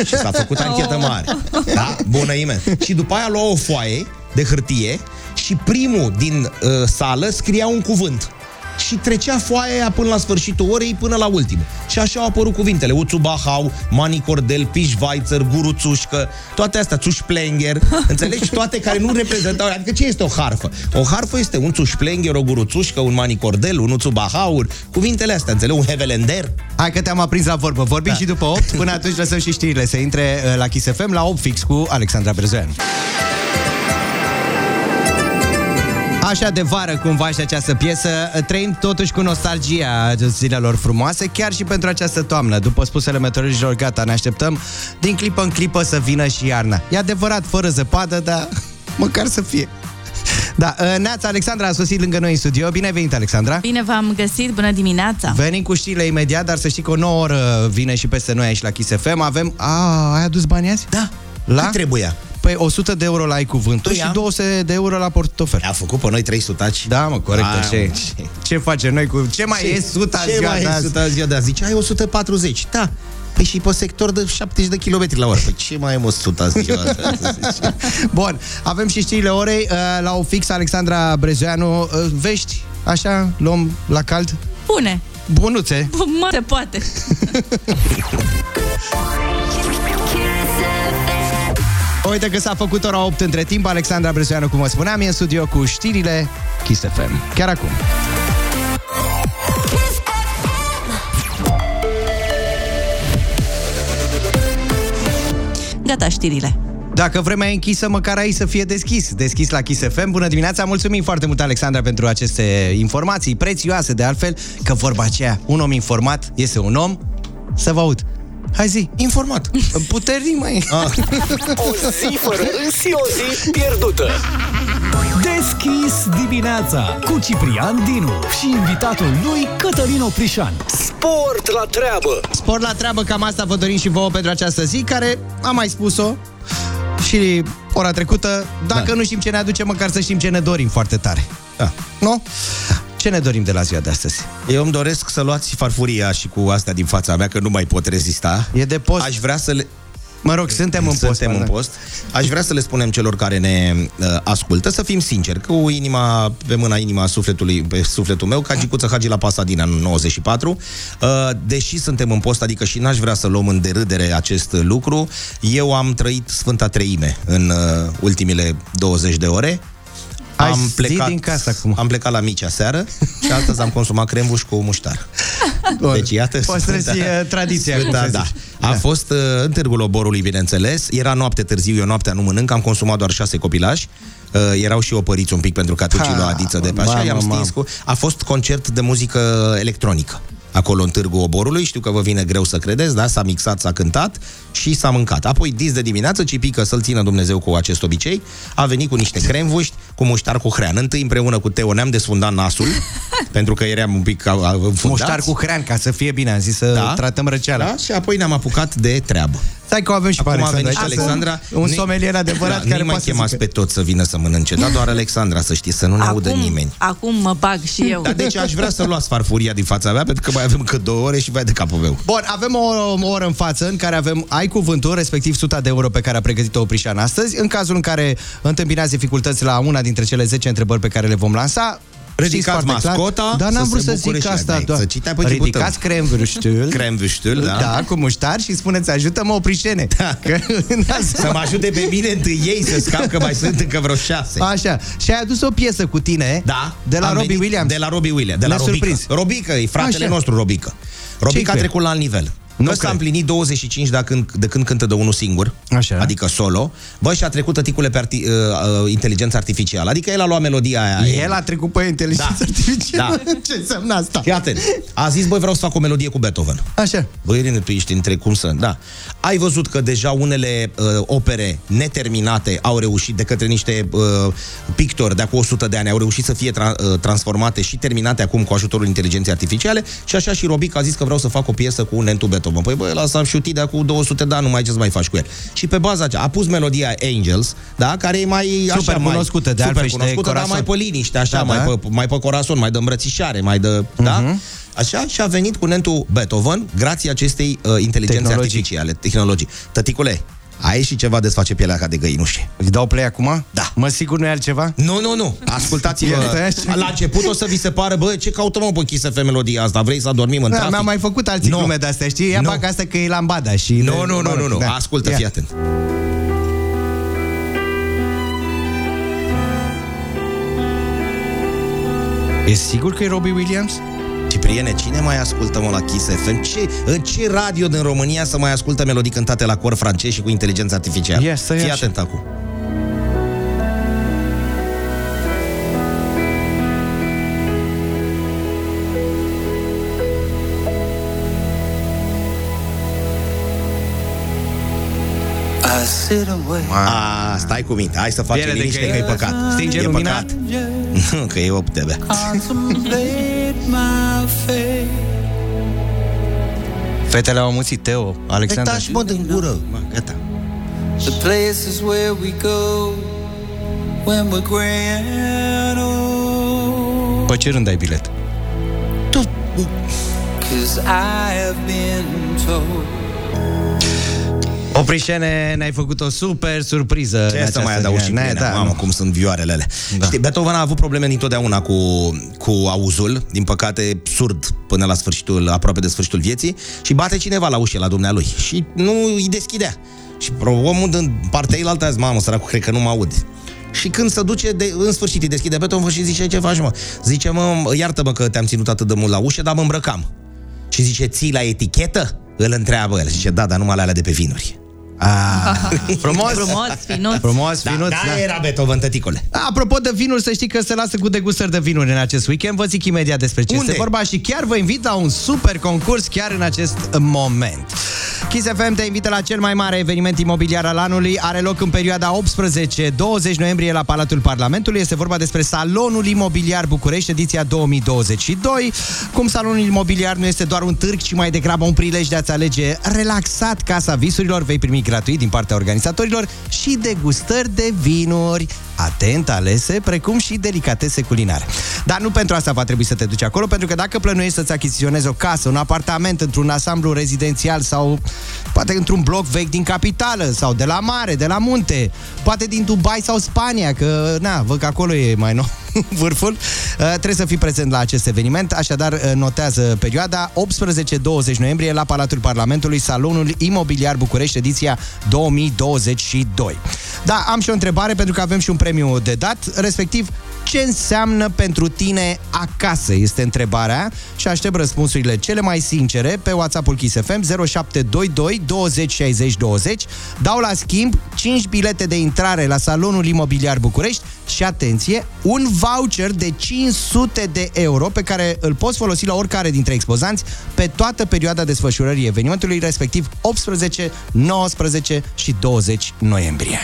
și s-a făcut anchetă mare. Da? Bună ime. Și după aia lua o foaie de hârtie și primul din uh, sală scria un cuvânt. Și trecea foaia aia până la sfârșitul orei, până la ultimul. Și așa au apărut cuvintele. Uțu Bahau, Mani Cordel, Pișvaițăr, Guru Țușcă, toate astea, Țușplenger, [LAUGHS] înțelegi? Toate care nu reprezentau. Adică ce este o harfă? O harfă este un Țușplenger, o Guru Țușcă, un Mani Cordel, un Uțu Bahaur, cuvintele astea, înțelegi? Un Hevelender. Hai că te-am aprins la vorbă. Vorbim da. și după 8. Până atunci lăsăm și știrile să intre uh, la Kiss FM la 8 fix cu Alexandra Brezoian. Așa de vară cumva și această piesă Trăim totuși cu nostalgia zilelor frumoase Chiar și pentru această toamnă După spusele meteorologilor, gata, ne așteptăm Din clipă în clipă să vină și iarna E adevărat, fără zăpadă, dar [LAUGHS] măcar să fie [LAUGHS] da, Neața Alexandra a sosit lângă noi în studio. Bine ai venit, Alexandra! Bine v-am găsit, bună dimineața! Venim cu știrile imediat, dar să știi că o nouă oră vine și peste noi aici la Kiss FM. Avem... A, ai adus bani azi? Da. La? Cât trebuia? Păi 100 de euro la ai cuvântul Păi și am. 200 de euro la portofel. A făcut pe noi 300 aci. Da, mă, corect. Ai, ce, mă, ce facem noi cu... Ce mai Ce- e 100 Ce ziua mai de e azi? 100 ziua de azi? Zice, ai 140. Da. Păi și pe sector de 70 de km la oră. Păi ce mai e 100 ziua de azi? [LAUGHS] Bun, avem și știrile orei. uh, La o fix, Alexandra Brezoianu. uh, Vești, așa, luăm la cald. Bune, Bunuțe. mă se poate. [LAUGHS] Uite că s-a făcut ora 8 între timp. Alexandra Brezoianu, cum vă spuneam, e în studio cu știrile Kiss FM. Chiar acum. Gata știrile. Dacă vremea e închisă, măcar aici să fie deschis. Deschis la Kiss FM. Bună dimineața! Mulțumim foarte mult, Alexandra, pentru aceste informații prețioase, de altfel, că vorba aceea, un om informat este un om, să vă aud. Hai zi, Informat. puternic, mai. Ah. [LAUGHS] O zi fără îns și o zi pierdută. Deschis dimineața cu Ciprian Dinu și invitatul lui Cătălin Oprișan. Sport la treabă. Spor la treabă, cam asta vă dorim și vouă pentru această zi, care am mai spus-o și ora trecută. Dacă Da. nu știm ce ne aduce, măcar să știm ce ne dorim foarte tare. Da. Nu? Ce ne dorim de la ziua de astăzi? Eu îmi doresc să luați farfuria și cu astea din fața mea, că nu mai pot rezista. E de post. Aș vrea să le... Mă rog, suntem în post. Suntem în pardon. post. Aș vrea să le spunem celor care ne uh, ascultă să fim sinceri, cu inima pe mâna inima sufletului, pe sufletul meu, ca Gicuță Hagi la Pasadena în 94. Uh, deși suntem în post, adică și n-aș vrea să luăm în derâdere acest lucru, eu am trăit Sfânta Treime în uh, ultimile 20 de ore. Hai, am zi plecat, din casă acum. am plecat la micea seară și astăzi am consumat crembuș cu muștar. Bun. Deci iată Păstrezi, Sfânta- uh, tradiția, cum Da, se da. zice. A fost uh, în Târgul Oborului, bineînțeles. Era noapte târziu, eu noaptea nu mănânc, am consumat doar șase copilași. Uh, erau și opăriți un pic pentru că atunci Ha, lua adiță de pe așa, mamă, i-am stins mamă. cu... A fost concert de muzică electronică acolo în Târgul Oborului, știu că vă vine greu să credeți, da? S-a mixat, s-a cântat și s-a mâncat. Apoi, dis de dimineață, Cipică, să-l țină Dumnezeu cu acest obicei, a venit cu niște cremvuști, cu muștar cu hrean. Întâi, împreună cu Teo, ne-am desfundat nasul, [LAUGHS] pentru că eram un pic a- a- înfundați. Muștar cu hrean, ca să fie bine, am zis să Da. tratăm răceala. Da? Și apoi ne-am apucat de treabă. Stai că o avem și pe Acum a Alexandra. venit și aici. Alexandra. Un Nu-i- somelier adevărat da, care nu mai poate să chemați zică. pe toți să vină să mănânce, da? Doar Alexandra, să știți, să nu ne audă acum, nimeni. acum mă bag și eu. Da, deci aș vrea să luați farfuria din fața mea, pentru că mai avem încă două ore și vai de capul meu. Bun, avem o, o oră în față în care avem ai cuvântul, respectiv 100 de euro pe care a pregătit-o Oprișan astăzi. În cazul în care întâmpinați dificultăți la una dintre cele 10 întrebări pe care le vom lansa, Ridicați știți foarte clar. mascota, Dar să n-am se vrut să bucure zic și asta, ea, doar. să citai pe chipul Ridicați tău. cremvârștul. Cremvâștul, da. Da, cu muștar și spuneți ajută-mă Oprișene. Da. Că, Să mă ajute pe mine întâi ei să scap, că mai sunt încă vreo șase. Așa, și ai adus o piesă cu tine Da. de la am Robbie venit Williams. De la Robbie Williams, de la Ne-a Robică. surprins. Robică, e fratele Așa. nostru, Robică. Robică a cu el? trecut la alt nivel. Nu Nu s-a cred. împlinit 25 de când, de când cântă de unul singur, Așa. adică solo. Bă, și a trecut tăticule pe arti, uh, uh, inteligență artificială. Adică el a luat melodia aia. El a trecut pe inteligență Da. artificială. Da. [LAUGHS] Ce înseamnă asta? Fii atent. A zis, băi, vreau să fac o melodie cu Beethoven. Așa. Băi, Irene, tu ești între cum să... Da. Ai văzut că deja unele uh, opere neterminate au reușit de către niște uh, pictori de acum 100 de ani, au reușit să fie tra- uh, transformate și terminate acum cu ajutorul inteligenței artificiale și așa și Robic a zis că vreau să fac o piesă cu Nentu Beethoven. Luat-o, mă. Păi băi, lasă am șutit de acum 200 de ani, nu mai ce să mai faci cu el. Și pe baza aceea a pus melodia Angels, da, care e mai Super așa, cunoscută, de mai, altfel, super și de cunoscută, dar corazon. mai pe liniște, așa, Da, mai, da. pe, mai pe corazon, mai de îmbrățișare, mai de, da? Mhm. Așa, și a venit cu nentul Beethoven, grație acestei uh, inteligențe Tehnologii. artificiale, tehnologii. Tăticule, ai și ceva desface pielea ca de găinușe. Îți dau play acum? Da. Mă sigur nu e altceva? Nu, nu, nu. Ascultați-vă. Ia stai așa. La început o să vi se pară, bă, ce caută mă pe Kiss FM melodia asta? Vrei să adormim în Da, trafic? mi-am mai făcut alții Nu. glume de astea, știi? Ia Nu. bag asta că e lambada și... Nu, nu, nu, nu, nu. Da. Ascultă, Ia. fii atent. E sigur că e Robbie Williams? Cipriene, cine mai ascultă mă la Kiss FM? Ce, în ce radio din România să mai ascultă melodii cântate la cor francez și cu inteligență artificială? Ia, stai Fii așa. atent acum. A, stai cu minte, hai să facem Piele de liniște găină. că e păcat. Stinge e lumina. păcat. Nu, că e 8 de Contemplate my fate. Fetele au amuțit, Teo, Alexandru. Uitați, mă, din gură. Mă, gata. The places where we go when we're grand old. Pe ce rând ai bilet? Cause I have been told. Oprișene, ne-ai făcut o super surpriză în Ce să această mai adaug și dimineață. bine, da, mamă, cum sunt vioarele alea. Da. Da. Știi, Beethoven a avut probleme dintotdeauna cu, cu auzul, din păcate surd până la sfârșitul, aproape de sfârșitul vieții, și bate cineva la ușă la dumnealui și nu îi deschidea. Și pro- omul din partea eilaltă a zis, mamă, săracul, cred că nu mă aud. Și când se duce, de, în sfârșit îi deschide Beethoven și zice, ce faci, mă? Zice, mă, iartă-mă că te-am ținut atât de mult la ușă, dar mă îmbrăcam. Și zice, ții la etichetă? Îl întreabă el. Zice, da, dar numai la alea de pe vinuri. Ah, [LAUGHS] frumos! Frumos, finuț. Frumos, Da, finuț, da, da. era Beethoven, tăticule. Apropo de vinuri, să știi că se lasă cu degustări de vinuri în acest weekend. Vă zic imediat despre ce Unde? este vorba și chiar vă invit la un super concurs chiar în acest moment. Kiss FM te invită la cel mai mare eveniment imobiliar al anului. Are loc în perioada 18-20 noiembrie la Palatul Parlamentului. Este vorba despre Salonul Imobiliar București, ediția 2022. Cum salonul imobiliar nu este doar un târg, ci mai degrabă un prilej de a-ți alege relaxat casa visurilor, vei primi gratuit din partea organizatorilor și degustări de vinuri atent alese, precum și delicatese culinare. Dar nu pentru asta va trebui să te duci acolo, pentru că dacă plănuiești să-ți achiziționezi o casă, un apartament într-un ansamblu rezidențial sau poate într-un bloc vechi din capitală sau de la mare, de la munte, poate din Dubai sau Spania, că na, văd că acolo e mai nou [LAUGHS] vârful, uh, trebuie să fii prezent la acest eveniment, așadar uh, notează perioada 18-20 noiembrie la Palatul Parlamentului, Salonul Imobiliar București, ediția 2022. Da, am și o întrebare pentru că avem și un premiu de dat, respectiv ce înseamnă pentru tine acasă, este întrebarea și aștept răspunsurile cele mai sincere pe WhatsApp-ul Kiss FM 0722 20 60 20. Dau la schimb 5 bilete de intrare la Salonul Imobiliar București și atenție, un voucher de 500 de euro pe care îl poți folosi la oricare dintre expozanți pe toată perioada desfășurării evenimentului, respectiv 18, 19 și 20 noiembrie.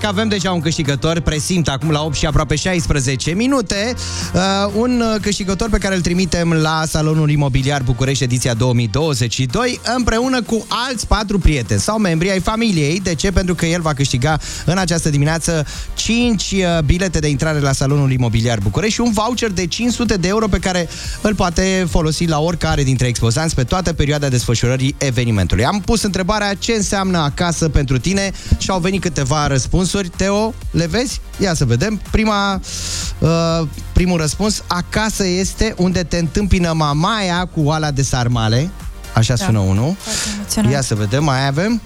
Că avem deja un câștigător, presimt acum la 8 și aproape 16 minute. Uh, un uh, câștigător pe care îl trimitem la Salonul Imobiliar București ediția 2022 împreună cu alți patru prieteni sau membri ai familiei. De ce? Pentru că el va câștiga în această dimineață 5 uh, bilete de intrare la Salonul Imobiliar București și un voucher de 500 de euro pe care îl poate folosi la oricare dintre expozanți pe toată perioada desfășurării evenimentului. Am pus întrebarea ce înseamnă acasă pentru tine și au venit câteva răspunsuri. Teo, le vezi? Ia să vedem. Prima, uh, primul răspuns, acasă este unde te întâmpină mamaia cu oala de sarmale. Așa Da. sună unul. emoționant. Ia să vedem, mai avem?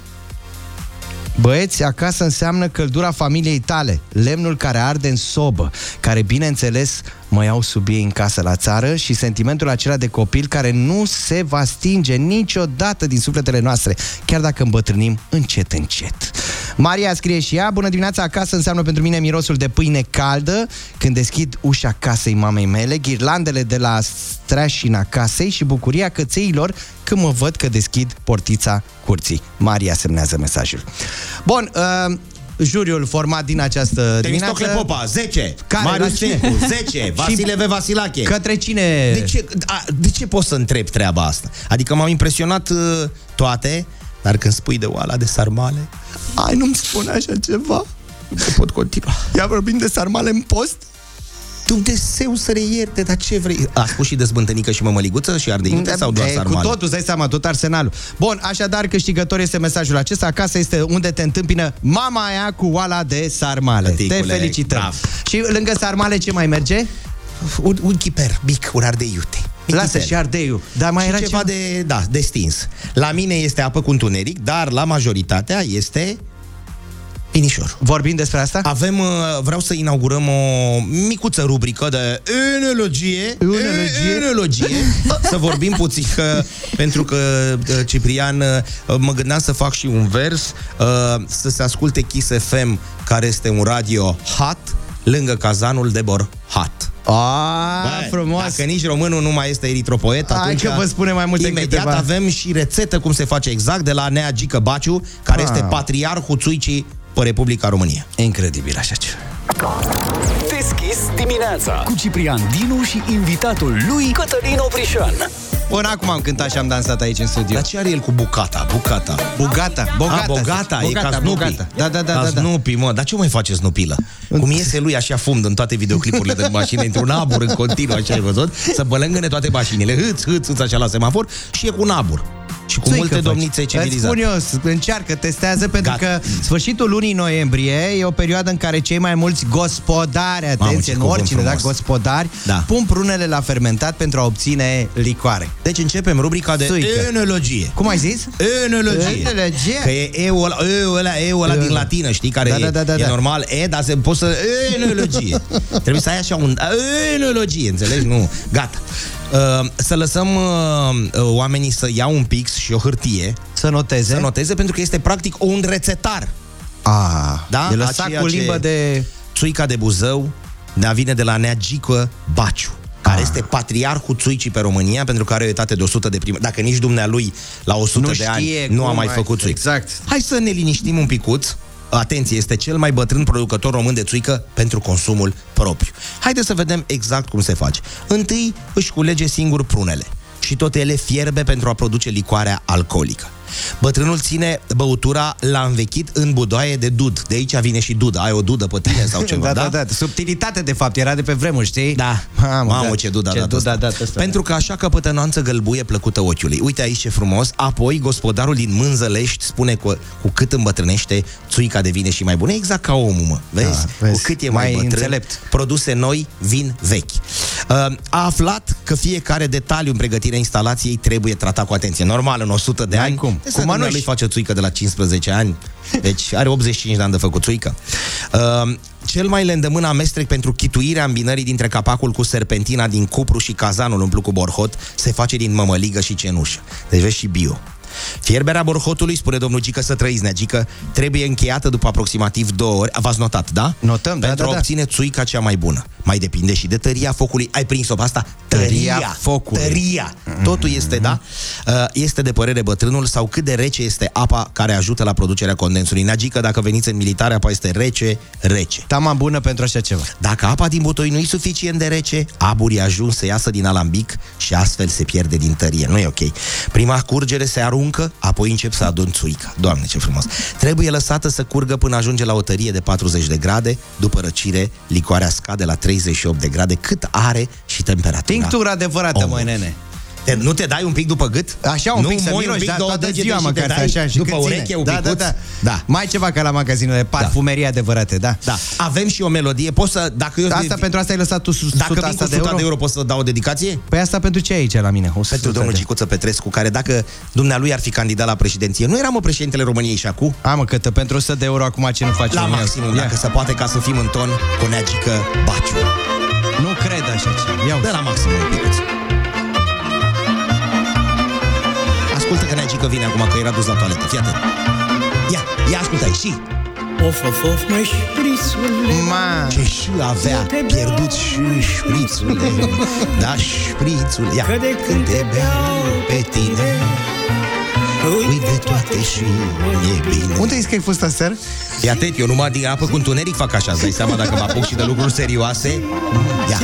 Băieți, acasă înseamnă căldura familiei tale, lemnul care arde în sobă, care, bineînțeles, mă iau sub ei în casă la țară și sentimentul acela de copil care nu se va stinge niciodată din sufletele noastre, chiar dacă îmbătrânim încet, încet. Maria scrie și ea, bună dimineața, acasă înseamnă pentru mine mirosul de pâine caldă, când deschid ușa casei mamei mele, ghirlandele de la streașina casei și bucuria cățeilor când mă văd că deschid portița curții. Maria semnează mesajul. Bun, uh, juriul format din această dimineață. Temistocle Popa, 10. Care? La Marius cine? Cecu, [LAUGHS] 10. Vasile V. Vasilache. Către cine? De ce, a, de ce poți să întreb treaba asta? Adică m-au impresionat uh, toate, dar când spui de oala de sarmale, ai, nu-mi spune așa ceva. Nu mai pot continua. Ia vorbim de sarmale în post? Dumnezeu să le ierte, dar ce vrei? A spus și dezbântănică și mămăliguță și ardeiute sau doar E, sarmale? Cu totul, îți dai seama, tot arsenalul. Bun, așadar, câștigător este mesajul acesta. Acasă este unde te întâmpină mama aia cu oala de sarmale. Tăticule, te felicităm. bravo. Și lângă sarmale ce mai merge? Un, un chiper mic, un ardei iute. Mic Lasă chiper. și ardeiul. Dar mai și era ceva, ceva de, da, de stins. La mine este apă cu întuneric, dar la majoritatea este Pinișor. Vorbim despre asta? Avem, uh, vreau să inaugurăm o micuță rubrică de enologie, Enologie. enologie să vorbim puțin, că, pentru că uh, Ciprian, uh, mă gândeam să fac și un vers, uh, să se asculte Kiss FM, care este un radio hot, lângă cazanul de Borhat. A, Bă, frumos. Dacă nici românul nu mai este eritropoet, Hai atunci că vă spune mai multe imediat câteva. avem și rețetă cum se face exact de la Nea Gică Baciu, care Ah. este patriarhul țuicii pe Republica România. Incredibil așa ceva. Deschis dimineața cu Ciprian Dinu și invitatul lui Cătălin Oprișan. Până acum am cântat și am dansat aici în studio. Dar ce are el cu bucata? Bucata. Bugata, bogata. A, bogata, e ca Snoopy. bogata. Da, da, da, Ca da, da. Snoopy, mă. Dar ce mai face Snoopy-lă? Cum iese lui așa fum în toate videoclipurile de mașină, într-un abur în continuu, așa ai văzut? Să bălângăne toate mașinile, hâț, hâț, hâț, așa la semafor și e cu un abur. Și cu Țuică multe faci. domnițe Îți civilizate. spun eu, s- încearcă, testează, pentru Gata. că sfârșitul lunii noiembrie e o perioadă în care cei mai mulți gospodari, atenție, ce nu cuvânt oricine, da, frumos. gospodari, Da. pun prunele la fermentat pentru a obține licoare. Deci începem rubrica de Țuică. enologie. Cum ai zis? Enologie. Enologie. Că e eu ăla, eu ăla, eu ăla din latină, știi, care Da, e, da, da, da, e da. normal, e, dar se poți să... Enologie. [LAUGHS] Trebuie să ai așa un... Enologie, înțelegi? Nu. Gata. Uh, să lăsăm uh, uh, oamenii să iau un pix și o hârtie Să noteze. să noteze, pentru că este practic un rețetar. A, Da? e lăsat Aceea cu ce- limbă de... Țuica de Buzău ne vine de la Neagică Baciu care este patriarhul țuicii pe România, pentru că are o etate de 100 de primă. Dacă nici dumnealui la 100 Nu de ani știe nu cum a mai ai- făcut țuică. exact. Hai să ne liniștim un picuț. Atenție, este cel mai bătrân producător român de țuică pentru consumul propriu. Haideți să vedem exact cum se face. Întâi își culege singur prunele și tot ele fierbe pentru a produce licoarea alcoolică. Bătrânul ține băutura la învechit în budoaie de dud. De aici vine și dudă. Ai o dudă pe tine sau [LAUGHS] ceva, da, da, da, subtilitate de fapt, era de pe vremuri, știi? Da. Mamă, Mamă, da. ce dud a ce dat dud ăsta. a dat ăsta. Pentru că așa căpătănoanță gălbuie plăcută ochiului. Uite aici ce frumos. Apoi, gospodarul din Mânzălești spune cu, cu cât îmbătrânește, țuica devine și mai bună. Exact ca omul, mă. Vezi? Da, vezi. Cu cât e mai, Mai bătrân, înțelept. produse noi vin vechi. Uh, A aflat că fiecare detaliu în pregătirea instalației trebuie tratat cu atenție. Normal, în 100 de N-ai ani, cum. Cu Cu mănuși. lui face țuică de la 15 ani. Deci are 85 de ani de făcut țuică. Uh, cel mai le îndemână amestec pentru chituirea îmbinării dintre capacul cu serpentina din cupru și cazanul umplut cu borhot se face din mămăligă și cenușă. Deci vezi și bio. Fierberea borhotului, spune domnul Gică să trăiți, Neagică, trebuie încheiată după aproximativ două ori. V-ați notat, da? Notăm, da, Pentru da, a da. obține țuica cea mai bună. Mai depinde și de tăria focului. Ai prins-o pe asta? Tăria focului. Tăria. Totul este, da? Uh, Este de părere bătrânul sau cât de rece este apa care ajută la producerea condensului. Neagică, dacă veniți în militare, apa este rece, rece. Tama bună pentru așa ceva. Dacă apa din butoi nu e suficient de rece, aburii ajung să iasă din alambic și astfel se pierde din tărie. Nu e ok. Prima curgere se aruncă, apoi încep să adun țuica. Doamne, ce frumos! Trebuie lăsată să curgă până ajunge la o tărie de 40 de grade. După răcire, licoarea scade la 38 de grade, cât are și temperatura. Tinctura adevărată, omului. măi, nene. Te, nu te dai un pic după gât? Așa un nu pic să moi miroși, un pic, da, două toată degete ziua și măcar te să dai așa și după când ține. ureche un da, da, picuț? da, da. Mai ceva ca la magazinele parfumerii adevărate, da. Da. Avem și o melodie. Poți să, dacă eu Asta pentru asta ai lăsat tu su- dacă suta vin cu asta 100 de euro? de euro, poți să dau o dedicație? Păi asta pentru ce e aici la mine? 100 Pentru domnul de- Gicuță Petrescu, care dacă dumnealui ar fi candidat la președinție, nu era mă președintele României și acum? A, mă, că te- pentru 100 de euro acum ce nu faci La România? maximum, Ia. dacă se poate, ca să fim în ton cu Neagică Baciu. Nu cred așa ce. Ia De la maximum un picuț. Ascultă că Neagică vine acum, că era dus la toaletă. Fii atent. Ia, ia ascultă și. Of, of, of, măi, șprițule Ma. Ce și avea pierdut și șprițule Da, șprițule Ia. Că de când te beau pe tine Uite toate și e bine. Unde ești că ai fost aseară? Fii atent, eu numai din apă cu întuneric fac așa, îți dai seama dacă mă apuc și de lucruri serioase? Ia,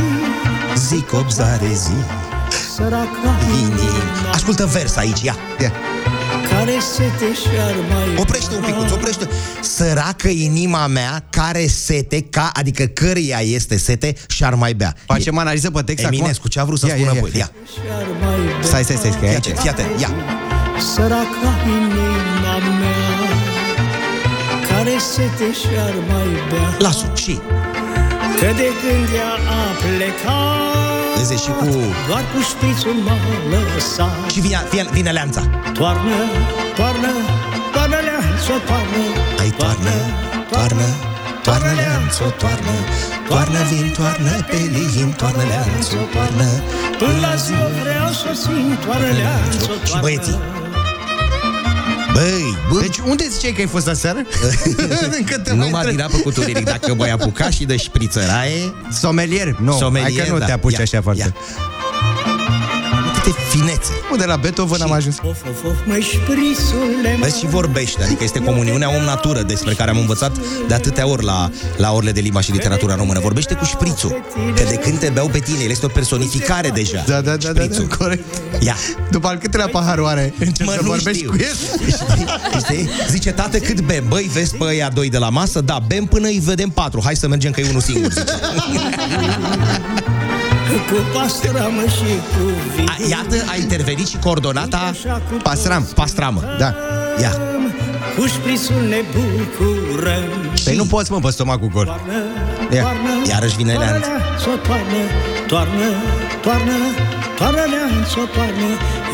zic obzare zi, Săraca inima. Ascultă vers aici, ia. ia. care sete și-ar mai Oprește un pic, oprește. Săracă inima mea care sete, ca, adică căreia este sete și ar mai bea. Facem analiză pe text Eminescu, acum? ce a vrut să Ia, spună ia, ia, voi? ia. Ia. și-ar mai bea Stai, stai, stai, că e Fii aici. atent, fii atent, ia. Săraca inima mea Care sete și-ar mai bea Lasă, și Că de când ea a plecat Vezi și cu... Doar cu șpițul m-a lăsat Și vine, vine, vine leanța. Toarnă, toarnă, toarnă leanță, toarnă Ai toarnă, toarnă, toarnă leanță, toarnă, toarnă vin, toarnă pe lin, toarnă leanță, toarnă, Până la zi vreau să simt toarnă leanță, Și toarnă băieții. Băi, bă, Deci unde ziceai că ai fost aseară? [LAUGHS] Încă te nu mai m-a întreb. din apă cu tuneric. Dacă voi apuca și de șprițăraie, Somelier? Nu, Somelier, hai că nu da. te apuci Ia, așa foarte. ia. Câte finețe. Unde la Beethoven am ajuns? Of, of, of, măi șprițule Vezi și vorbește, adică este comuniunea om-natură despre care am învățat de atâtea ori la, la orele de limba și literatura română. Vorbește cu șprițul, că de când te beau pe tine, el este o personificare deja. Da, da, da, da, Șprițul. da, corect. Ia. După al câtelea pahar oare încep Mă, să nu vorbești știu. cu el? Știi? Știi? Zice, tată, cât bem? Băi, vezi pe ăia doi de la masă? Da, bem până îi vedem patru. Hai să mergem că e unul singur, zice. Cu pastramă și cu vin A, iată, a intervenit și coordonata Pastram. Pastramă. Da. Ia. Cu șprițul ne bucurăm Păi nu poți, mă, pe stomacul gol. Ia. Iarăși vine Toarnă leanț. Leanță, toarnă, toarnă, toarnă, toarnă leanță, toarnă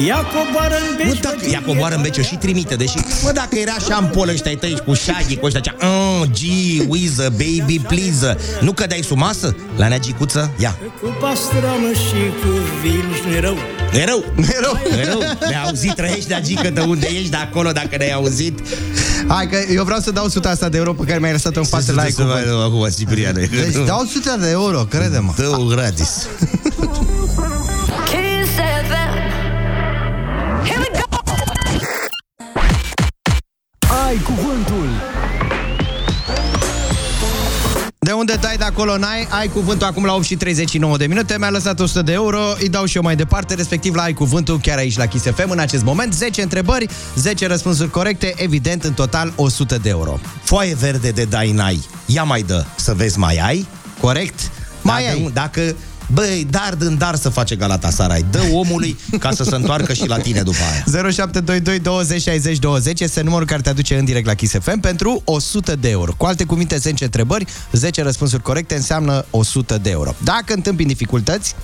Ia coboară în Nu, beci dacă ea coboară în bece și trimite, deși, mă, dacă era șampol ăștia ai tăi cu Shaggy, cu ăștia, cea, oh, gee, whiză, baby, please, nu cădeai sub masă? La neagicuță? Ia. Cu pastramă și cu vin și nu-i rău E rău. E rău. E rău. Ne-ai auzit, trăiești de agică de unde ești, de acolo, dacă ne-ai auzit. Hai că eu vreau să dau 100 asta de euro pe care mi-ai lăsat-o în față la ai cuvânt. Acum, Cipriane. Deci dau 100 de euro, crede-mă. Dă-o gratis. Unde dai de acolo n-ai, ai cuvântul acum la 8 și 39 de minute, mi-a lăsat 100 de euro, îi dau și eu mai departe, respectiv la ai cuvântul chiar aici la Kiss FM în acest moment, 10 întrebări, 10 răspunsuri corecte, evident în total 100 de euro. Foaie verde de dai n-ai. Ia mai dă, să vezi mai ai. Corect? Mai dacă, ai. Dacă Băi, dar din dar să face Galatasaray. Dă omului ca să se întoarcă și la tine după aia. 0722 20 60 20 este numărul care te aduce în direct la Kiss FM pentru 100 de euro. Cu alte cuvinte, 10 întrebări, 10 răspunsuri corecte înseamnă 100 de euro. Dacă întâmpini dificultăți,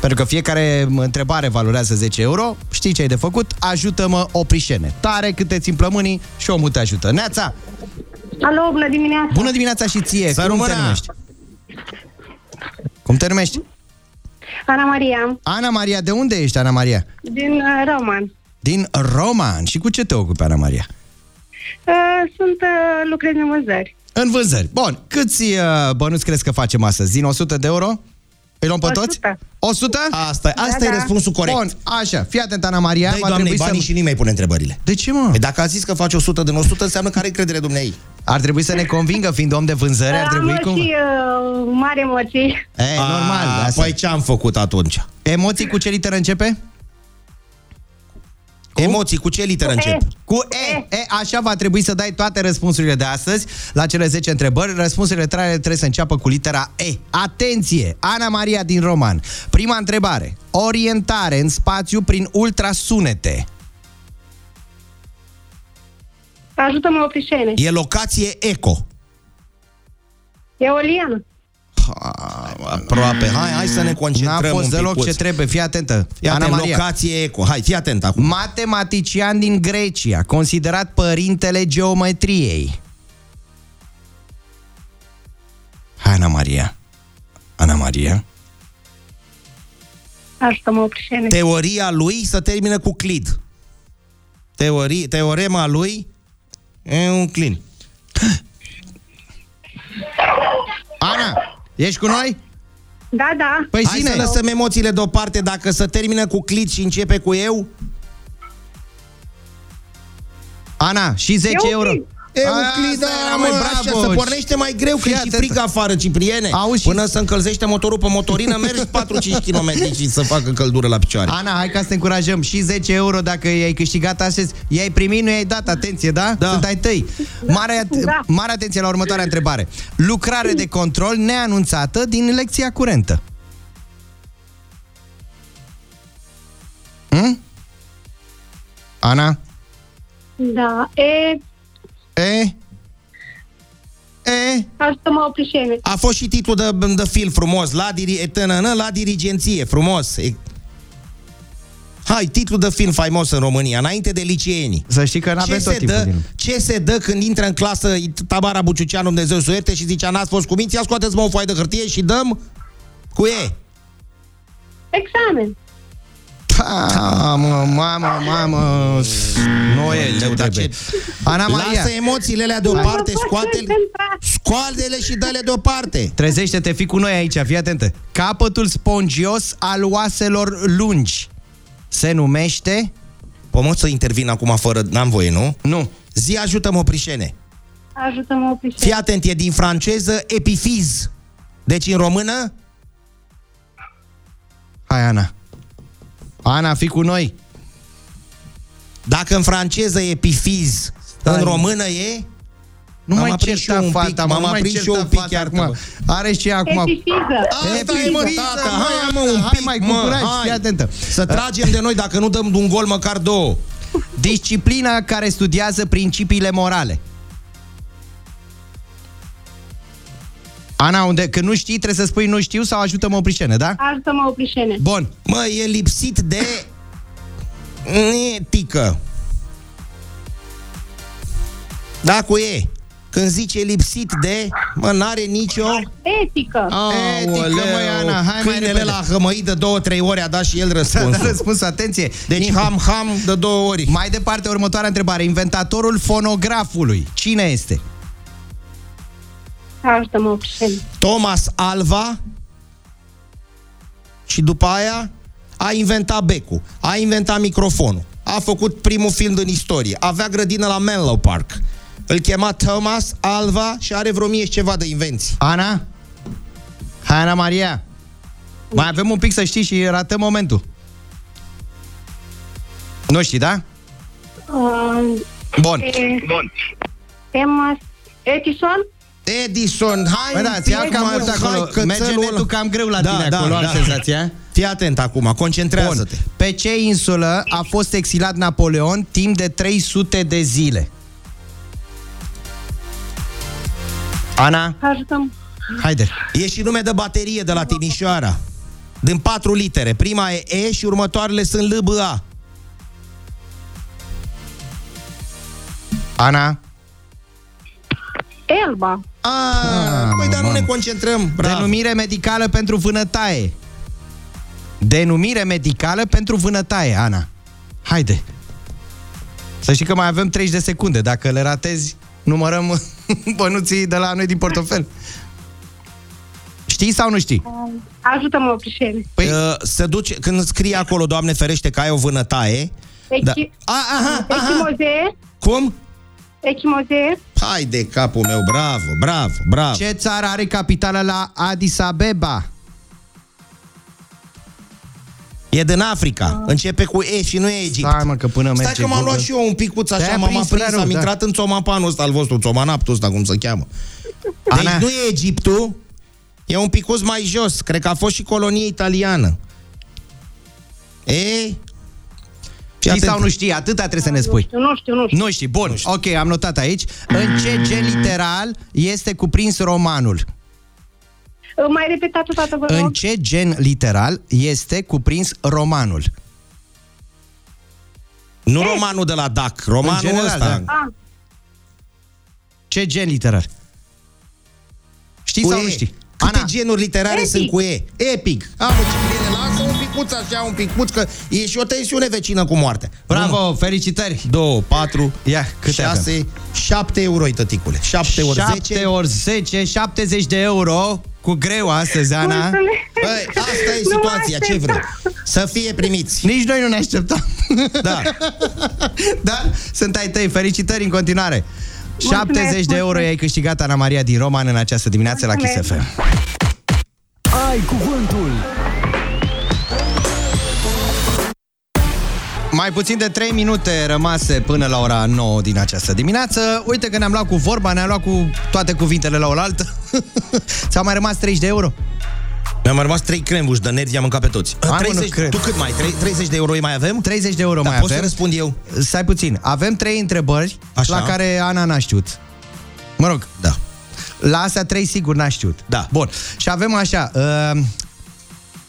pentru că fiecare întrebare valorează 10 euro, știi ce ai de făcut? Ajută-mă oprișene. Tare cât te țin plămânii și omul te ajută. Neața! Alo, bună dimineața! Bună dimineața și ție! Să Cum te rămână! numești? Cum te numești? Ana Maria, Ana Maria, de unde ești, Ana Maria? din uh, Roman. Din Roman. Și cu ce te ocupi, Ana Maria? Uh, sunt uh, lucrez în vânzări. În vânzări. Bun, câți uh, bănuți crezi că facem astăzi? Din 100 de euro? Îi luăm pe 100. toți? 100? Asta, asta Da, e da. răspunsul corect. Bun, așa, fii atent, Ana Maria. Dă-i va doamnei trebui banii să... și nu mai pune întrebările. De ce, mă? Păi dacă a zis că face 100 din 100, înseamnă că are încredere dumneai. Ar trebui să ne convingă, fiind om de vânzări, ar Am trebui cum... și uh, mari emoții. E, normal, A, asta. Păi ce am făcut atunci? Emoții cu ce literă începe? Emoții, cu ce literă Cu E. încep? Cu E. e. Așa va trebui să dai toate răspunsurile de astăzi la cele 10 întrebări. Răspunsurile tale trebuie să înceapă cu litera E. Atenție! Ana Maria din Roman. Prima întrebare. Orientare în spațiu prin ultrasunete. Ajută-mă oprișene. E locație eco. Eoliană. Aproape. Hai, hai să ne N-a concentrăm fost un deloc picuț. ce trebuie. Fii atentă. Fii Ana atent, Maria. locație eco. Hai, fii atent acum. Matematician din Grecia, considerat părintele geometriei. Hai, Ana Maria. Ana Maria. Ajută-mă oprișene. Teoria lui să termină cu clid. Teorie, teorema lui e un clin. Ana, ești cu noi? Da, da. Păi Hai zine. să lăsăm emoțiile deoparte. Dacă să termină cu clid și începe cu eu, Ana, și 10 Euclid. euro. Euclida, Asta mă, era, mă, așa, bravo. se pornește mai greu, că Fii e și atent. frig afară, Cipriene. Auzi și- Până să încălzește motorul pe motorină, mergi [LAUGHS] 4-5 km și să facă căldură la picioare. Ana, hai ca să te încurajăm. Și 10 euro dacă i-ai câștigat astăzi. I-ai primit, nu i-ai dat. Atenție, da? Da. Sunt ai tăi. Mare, Da. mare atenție la următoarea întrebare. Lucrare de control neanunțată din lecția curentă. Hm? Ana? Da. E, E? E? ajută-mă oprișene. A fost și titlul de, de film frumos, la, diri, tânănă, la dirigenție, frumos. E... Hai, titlul de film faimos în România, înainte de liceenii. Să știi că n-avem ce tot se, timpul dă, din... ce se dă când intră în clasă Tabara Buciuceanu, Dumnezeu să o ierte, și zicea, n-ați fost cu minți, ia scoateți-mă o foaie de hârtie și dăm cu e. Examen. Mamă, mamă, mamă Nu e ce Dar trebuie ce- Ana Maria Lasă emoțiile alea deoparte, Mă fac scoate-le, concentrat. scoate-le și dă-le deoparte. Trezește-te, fii cu noi aici, fii atentă Capătul spongios al oaselor lungi Se numește Pomot să intervin acum fără, n-am voie, nu? Nu Zi ajută-mă, Prișene. Ajută-mă oprișene. Fii atent, e din franceză epifiz. Deci în română? Hai, Ana Ana, fii cu noi Dacă în franceză e epifiz, Stai. în română e? Nu M-am mai aprins și eu certa un pic, fata, mă, m-am nu mai aprins și eu certa un pic, fata iartă-mă. acum. Are și ea acum Epifiză. Asta e, mă, Epifiză, tată, mă, hai, mă, un hai pic, mai cu mă, curaj, hai. fii atentă Să tragem de noi dacă nu dăm un gol măcar două. Disciplina care studiază principiile morale Ana, unde, când nu știi, trebuie să spui nu știu sau ajută-mă oprișene, da? Ajută-mă oprișene. Bun, Mă, e lipsit de etică. Da, cu e. Când zice lipsit de, mă, n-are nicio... Etică. Etică, măi, Ana, hai mai Câinele repede. la hămăit de două, trei ori a dat și el S-a [LAUGHS] dat răspunsul. răspuns, atenție Deci ham, ham de două ori. Mai departe, următoarea întrebare Inventatorul fonografului Cine este? Ajută-mă oprișene. Thomas Alva și după aia a inventat becul, a inventat microfonul, a făcut primul film din istorie, avea grădină la Menlo Park. Îl chema Thomas Alva și are vreo mie și ceva de invenții. Ana? Hai, Ana Maria Mai avem un pic să știi și ratăm momentul Nu știi, da? Uh, Bun e, Emma Edison. Edison, hai Bă, da, un ți ia pic, cam mă, mult hai, acolo cățelul Merge ăla. netul cam greu la tine da, acolo da, Am da. senzația Fii atent acum, concentrează-te. Bun. Pe ce insulă a fost exilat Napoleon timp de 300 de zile? Ana, Ajută-mă. haide. E și nume de baterie de la Timișoara. Din patru litere. Prima e E și următoarele sunt LBA. Ana, Elba. A, Ah, păi, dar nu mamă. ne concentrăm. Bravo. denumire medicală pentru vânătaie. Denumire medicală pentru vânătaie, Ana. Haide. Să știi că mai avem 30 de secunde. Dacă le ratezi, numărăm [LAUGHS] bănuții de la noi din portofel. Știi sau nu știi? Ajută-mă oprișene. Păi, Uh, se duce, când scrie acolo, Doamne ferește, că ai o vânătaie, da. Echi... A, aha, aha. Echimoze. Cum? Echimoze. Hai de capul meu, bravo, bravo, bravo. ce țară are capitală la Addis Abeba? E din Africa. Începe cu E și nu e Egipt. Stai mă că până merge Stai că m-am luat Google. și eu un picuț așa, Te-ai m-am aprins aprins, prea rău, am da. intrat în țomapanul ăsta al vostru, țomanaptul ăsta, cum se cheamă. Deci Ana. nu e Egiptul, e un picuț mai jos. Cred că a fost și colonie italiană. E... Știi sau nu știi? Atâta trebuie să ne spui. Nu știu, nu știu. Nu știi, bun. Ok, am notat aici. În ce gen literal este cuprins romanul? Mai repetați o dată, vă În rog. ce gen literal este cuprins romanul? Nu romanul de la DAC, romanul În general, ăsta. da. Ah, Ce gen literar? Știi Cu sau E. nu știi? Câte Ana, genuri literare Epic. sunt cu E? Epic. Am bine, lasă un picuț așa, un picuț, că e și o tensiune vecină cu moartea. bravo, felicitări! 2, 4, Ia, câte 6, 7 euro, tăticule. 7 ori 7 10. ori 10, 70 de euro. cu greu astăzi, Ana. Mulțumesc. Băi, asta e Nu mă situația, ce așteptam. vreți? Să fie primiți. Nici noi nu ne așteptam. Da. [LAUGHS] Dar sunt ai tăi. Felicitări în continuare. Mulțumesc, 70 de euro mulțumesc. ai câștigat Ana Maria din Roman în această dimineață la Kiss Mulțumesc. FM. Ai cuvântul. Mai puțin de 3 minute rămase până la ora 9 din această dimineață. Uite că ne-am luat cu vorba, ne-am luat cu toate cuvintele la oaltă. [LAUGHS] Ți-au mai rămas 30 de euro? Mi-am rămas 3 crembuși de nervi, i-am mâncat pe toți. Hai, mă, 30, nu cred. tu cât mai? 30 de euro mai avem? 30 de euro Da, mai pot avem. să răspund eu? Stai puțin. Avem trei întrebări Așa. la care Ana n-a știut. Mă rog. Da. La astea trei sigur n-a știut. Da. Bun. Și avem așa... Uh,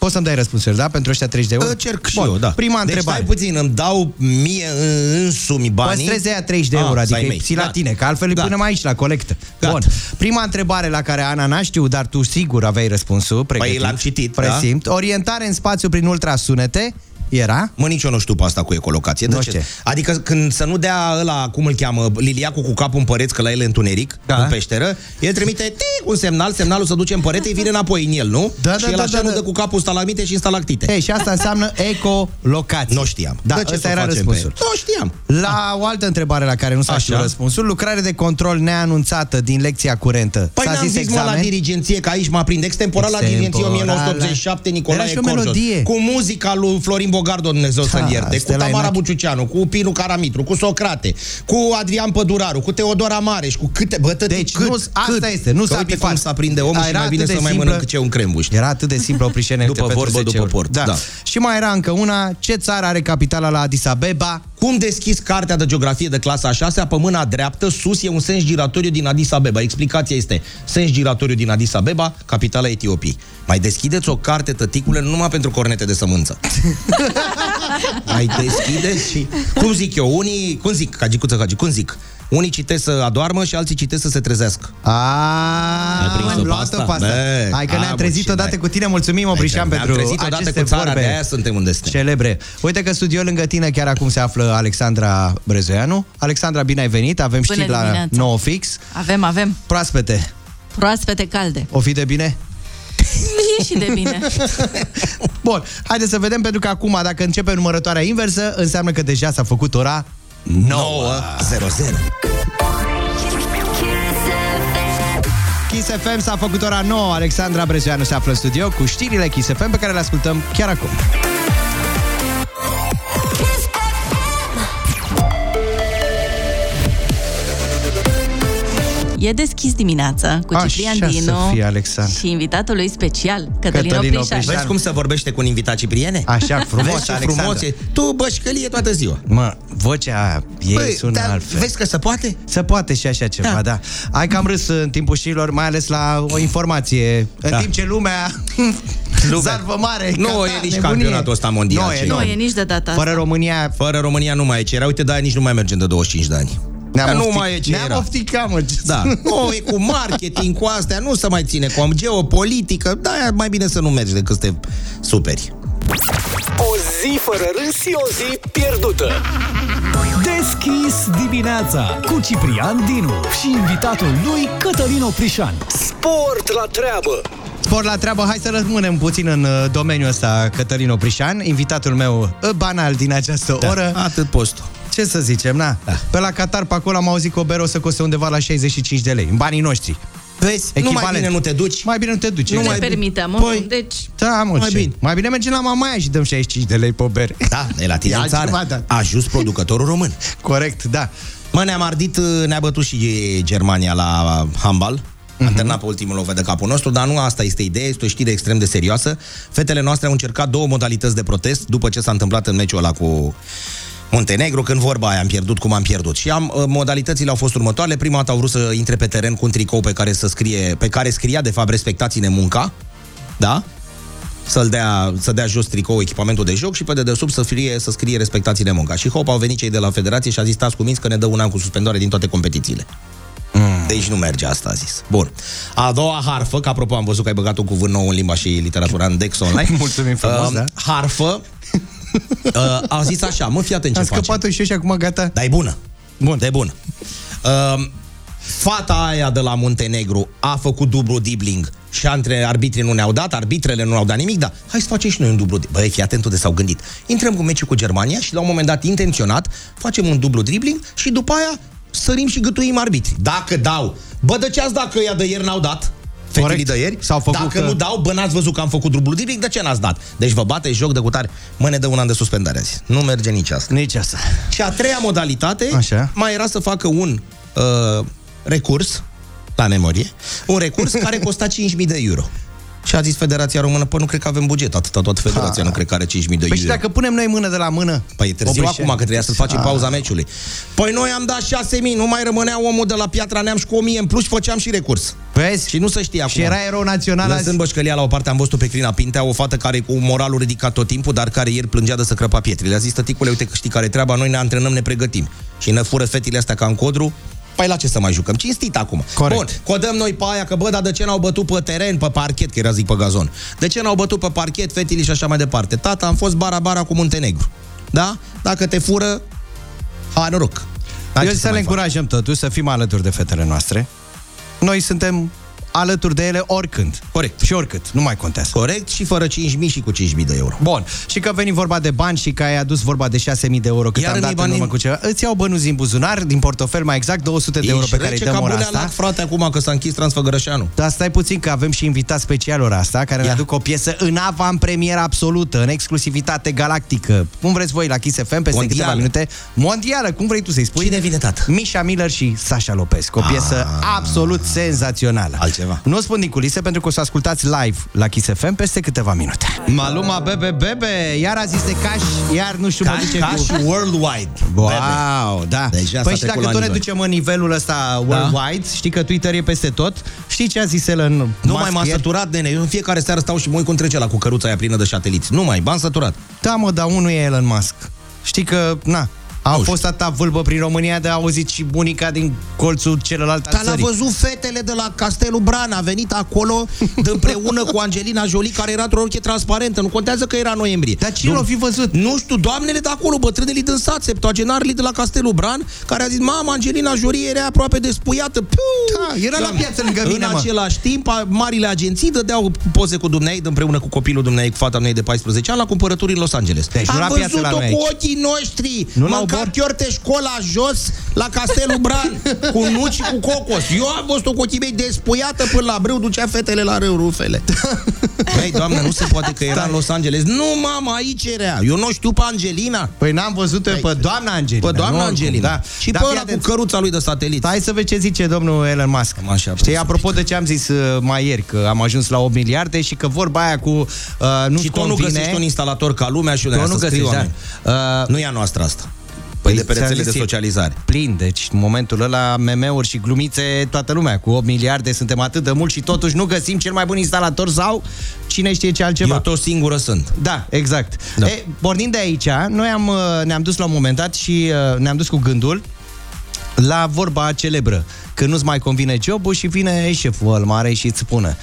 poți să-mi dai răspunsuri, da? Pentru ăștia 30 de euro? Uh, Cerc și Bun. eu, da. Prima deci, întrebare. stai puțin, îmi dau mie uh, însumi banii. Păstrezi aia 30 de euro, Ah, adică să ai îi mei. ții la Gata. tine, că altfel îi Gata. punem aici la colectă. Gata. Bun. Prima întrebare la care Ana n-a știut, dar tu sigur aveai răspunsul pregătit. Păi l-am citit, da. Presimt. Orientare în spațiu prin ultrasunete era? Mă, nici eu nu știu pe asta cu ecolocație. De Nu ce? știu. Adică când să nu dea ăla, cum îl cheamă, liliacul cu capul în păreți, că la el e întuneric, Da. da. în peșteră, el trimite tic, un semnal, semnalul se duce în părete, îi vine înapoi în el, nu? Da, și da, el da, așa da, nu da. dă cu capul stalagmite și în stalactite. Ei, și asta înseamnă ecolocație. Nu știam. Da, De ce ăsta să era facem răspunsul. pe- Nu știam. La o altă întrebare la care nu s-a Așa. știut răspunsul, lucrare de control neanunțată din lecția curentă. Păi S-a n-am zis zis, mă, la examen? dirigenție, că aici mă aprind extemporal la dirigenție Extemporal, 1987, Era Nicolae și o Corjos. melodie. Cu muzica lui Florin Bogardo, Dumnezeu Da, să-l ierte, cu Stella Tamara Inache. Buciuceanu, cu Pinu Caramitru, cu Socrate, cu Adrian Păduraru, cu Teodora Mareș, cu câte, bă, tăti, Deci cât, nu, asta cât, este, nu Că s-a uite bifat. cum s-a prinde omul Da, și era mai bine atât să de mai simplă. mănânc ce un crembuș. Era atât de simplu o prișenete [LAUGHS] După pentru vorbă, 10 după euro. port, da. Și mai era încă una, ce țară are capitala la Addis Abeba? Cum deschis cartea de geografie de clasa a 6 pe mâna dreaptă, sus e un sens giratoriu din Addis Abeba. Explicația este sens giratoriu din Addis Abeba, capitala Etiopiei. Mai deschideți o carte, tăticule, nu numai pentru cornete de sămânță. [LAUGHS] Mai deschideți și... Cum zic eu? Unii... Cum zic, Cagicuță Hagi? Cum zic? Unii citesc să adoarmă și alții citesc să se trezească. A, Ai prins-o am pe luat-o asta? pe asta. Bă, Hai că a, ne-am bă, trezit ce odată n-ai. cu tine. Mulțumim, Hai Oprișan, că ne-am pentru trezit odată aceste cu țara, vorbe de-aia suntem unde suntem. Celebre. Uite că studio lângă tine chiar acum se află Alexandra Brezoianu. Alexandra, bine ai venit. Avem Bună știri la dimineața. 9 fix. Avem, avem. Proaspete. Proaspete calde. O fi de bine? [LAUGHS] E și de bine. [LAUGHS] Bun, haideți să vedem, pentru că acum, dacă începe numărătoarea inversă, înseamnă că deja s-a făcut ora 9. 0 Kiss FM s-a făcut ora 9. Alexandra Brezoianu se află în studio cu știrile Kiss FM pe care le ascultăm chiar acum. E deschis dimineața cu Așa Ciprian să Dinu fie, Alexandra. și invitatul lui special, Cătălin Cătălin Oprișan. Oprișan. Vezi cum se vorbește cu un invitat cipriene? Așa, frumos, Vezi ce Alexandra. frumos e? Tu bășcălie toată ziua. Mă, vocea ei Băi, sună dar altfel. vezi că se poate? Se poate și așa ceva, da. da. Hai că am râs în timpul știrilor, mai ales la o informație. În Da. timp ce lumea... [LAUGHS] Lumea. Zarvă mare, Nu Qatar, e nici nebunie. campionatul ăsta mondial. Nu e, ce Nu, e. e nici de data asta. Fără România... Fără România nu mai e ce era. Uite, de nici nu mai mergem de 25 de ani. Ne-am Dar nu oftic- mai e ce ne-am era. ofticat, mă, ce Da. [LAUGHS] Nu, e cu marketing, cu astea, nu se mai ține cu geopolitică. Da, e mai bine să nu mergi decât să te superi. O zi fără râs și o zi pierdută. Deschis dimineața cu Ciprian Dinu și invitatul lui Cătălin Oprișan. Sport la treabă. Sport la treabă, hai să rămânem puțin în uh, domeniul ăsta, Cătălin Oprișan, invitatul meu uh, banal din această Da, oră. atât poți tu. Ce să zicem, na? Da. Pe la Qatar, pe acolo am auzit că o bere o să coste undeva la 65 de lei, în banii noștri. Vezi? Nu mai bine nu te duci? Mai bine nu te duci. Nu Nu exact. mai permitem, mă. Păi, Deci, Da, mă, Mai ce? bine. Mai bine mergem la Mamaia și dăm 65 de lei pe o bere. Da, e la tine E în altceva, țară. da. A ajuns producătorul român. Corect, da. Mă, ne-am ardit, ne-a bătut și Germania la handbal. Mhm. Am terminat pe ultimul loc de capul nostru, dar nu asta este ideea, este o știre extrem de serioasă. Fetele noastre au încercat două modalități de protest după ce s-a întâmplat în meciul ăla cu Muntenegru, când vorba aia am pierdut cum am pierdut. Și am, uh, modalitățile au fost următoarele. Prima dată au vrut să intre pe teren cu un tricou pe care, să scrie, pe care scria, de fapt, respectați-ne munca. Da? să-l dea, să dea jos tricou echipamentul de joc și pe dedesubt să, fie, să scrie respectați-ne munca. Și hop, au venit cei de la federație și a zis stați cuminți că ne dă un an cu suspendare din toate competițiile. Mm. Deci nu merge asta, a zis. Bun. A doua harfă, că apropo am văzut că ai băgat un cuvânt nou în limba și literatura în Dex Online. [LAUGHS] Mulțumim frumos, da. Harfă, [LAUGHS] uh, a zis așa, mă, fii atent ce Am face. scăpat-o și eu și acum gata. Dar e bună. Bun. De bună. Uh, fata aia de la Muntenegru a făcut dublu dibling și între arbitrii nu ne-au dat, arbitrele nu ne-au dat nimic, da, hai să facem și noi un dublu. Băi, fii atent unde s-au gândit. Intrăm cu meciul cu Germania și la un moment dat, intenționat, facem un dublu dribbling și după aia sărim și gâtuim arbitri. Dacă dau, bă, de ce ați dat că ea de ieri n-au dat? Fetilii de ieri? S-au făcut Dacă că- nu dau, bă, n-ați văzut că am făcut dublu dribbling, de ce n-ați dat? Deci vă bate joc de cutare. Mă, ne dă un an de suspendare azi. Nu merge nici asta. Nici asta. Și a treia modalitate Așa. mai era să facă un uh, recurs la memorie, un recurs care costa 5.000 de euro. Și a zis Federația Română, păi nu cred că avem buget atâta, toată federația nu cred că are 5.000 de euro. Păi și dacă punem noi mână de la mână? Păi e târziu Oprește. acum, că trebuia să-l facem Ah. pauza meciului. Păi noi am dat 6.000, nu mai rămânea omul de la Piatra Neamț și cu 1.000 în plus și făceam și recurs. Vezi? Și nu se știe acum. Și era erou național azi. Lăsând bășcălia la o parte, am văzut pe Crina Pintea, o fată care cu moralul ridicat tot timpul, dar care ieri plângea de să crăpa pietrele. A zis, tăticule, uite că știi care e treaba, noi ne antrenăm, ne pregătim. Și ne fură fetile astea ca în codru, Păi la ce să mai jucăm? Cinstit acum. Corect. Bun, codăm noi pe aia că, bă, dar de ce n-au bătut pe teren, pe parchet, că era zic pe gazon? De ce n-au bătut pe parchet fetile și așa mai departe? Tata, am fost bara-bara cu Muntenegru. Da? Dacă te fură, ha, noroc. N-ai Eu ce zic să mai le faci. încurajăm totuși să fim alături de fetele noastre. Noi suntem alături de ele oricând. Corect. Și oricât, nu mai contează. Corect și fără 5.000 și cu 5.000 de euro. Bun. Și că veni vorba de bani și că ai adus vorba de 6.000 de euro cât Iar am dat nu-i în bani- urmă cu ceva. Îți iau bănuți din buzunar, din portofel mai exact, 200 de euro Ești pe care îi rece dăm ca ora bulea asta. lac, frate, acum că s-a închis Transfăgărășanu. Dar stai puțin că avem și invitat special ora asta, care ne aduc o piesă în avant-premieră absolută, în exclusivitate galactică. Cum vreți voi la Kiss FM peste Mondială. câteva minute? Mondială, cum vrei tu să-i spui? Cine vine, tată? Misha Miller și Sasha Lopez. O piesă absolut senzațională. Altceva. Nu o spun din culise pentru că o să ascultați live la Kiss FM peste câteva minute. Maluma Bebe Bebe, iar a zis de cash, iar nu știu mă Cash, duce cash cu... worldwide. Wow, da. Deja s-a păi și trecut dacă la tot ne nivel. ducem în nivelul ăsta worldwide, știi că Twitter e peste tot, știi ce a zis el în Nu Musk mai m-a ieri? săturat, nene. Eu în fiecare seară stau și mă uit cum trece la cu căruța aia plină de șateliți. Nu mai, m-am săturat. Da, mă, dar unul e Elon Musk. Știi că, na, a Nu fost atâta vâlbă prin România de a auzit și bunica din colțul celălalt al Dar l-a țării. văzut fetele de la Castelul Bran, a venit acolo de [LAUGHS] împreună cu Angelina Jolie, care era într-o rochie transparentă. Nu contează că era noiembrie. Dar cine l-a fi văzut? Nu știu, doamnele de acolo, bătrânele din sat, septuagenarele de la Castelul Bran, care a zis, mama, Angelina Jolie era aproape despuiată. Piu! Da, era la piață lângă mine, În mă. același timp, a- marile agenții dădeau poze cu dumneai împreună cu copilul dumneai, cu fata mea de 14 ani, la cumpărături în Los Angeles. Deci nu Am la piață la văzut-o noi cu aici. ochii noștri. Nu la Mânca obor? chiorte școala jos la Castelul Bran, cu nuci și cu cocos. Eu am văzut-o cu ochii mei despuiată până la brâu, ducea fetele la râu rufele. Băi, doamne, nu se poate că era în Los Angeles. Nu, mama, aici era. Eu nu știu pe Angelina. Păi n-am văzut-o pe doamna Angelina. Pe doamna nu oricum, Angelina. Da. Și Dar pe fii ăla cu atent. căruța lui de satelit. Hai să vezi ce zice domnul Elon Musk. Cam așa, Știi, să apropo de ce am zis uh, mai ieri, că am ajuns la 8 miliarde și că vorba aia cu uh, nu și tu nu convine... găsești un instalator ca lumea și Tu unde nu să scrie găsești, oameni. da. Uh, Nu e a noastră asta. Păi de pe ți-am rețele de zis, e socializare. Plin, deci în momentul ăla meme-uri și glumițe toată lumea. Cu 8 miliarde suntem atât de mulți și totuși nu găsim cel mai bun instalator sau cine știe ce altceva. Eu tot singură sunt. Da, exact. Da. E, pornind de aici, noi am, uh, ne-am dus la un moment dat și uh, ne-am dus cu gândul la vorba celebră. Că nu-ți mai convine jobul și vine șeful ăl mare și îți spune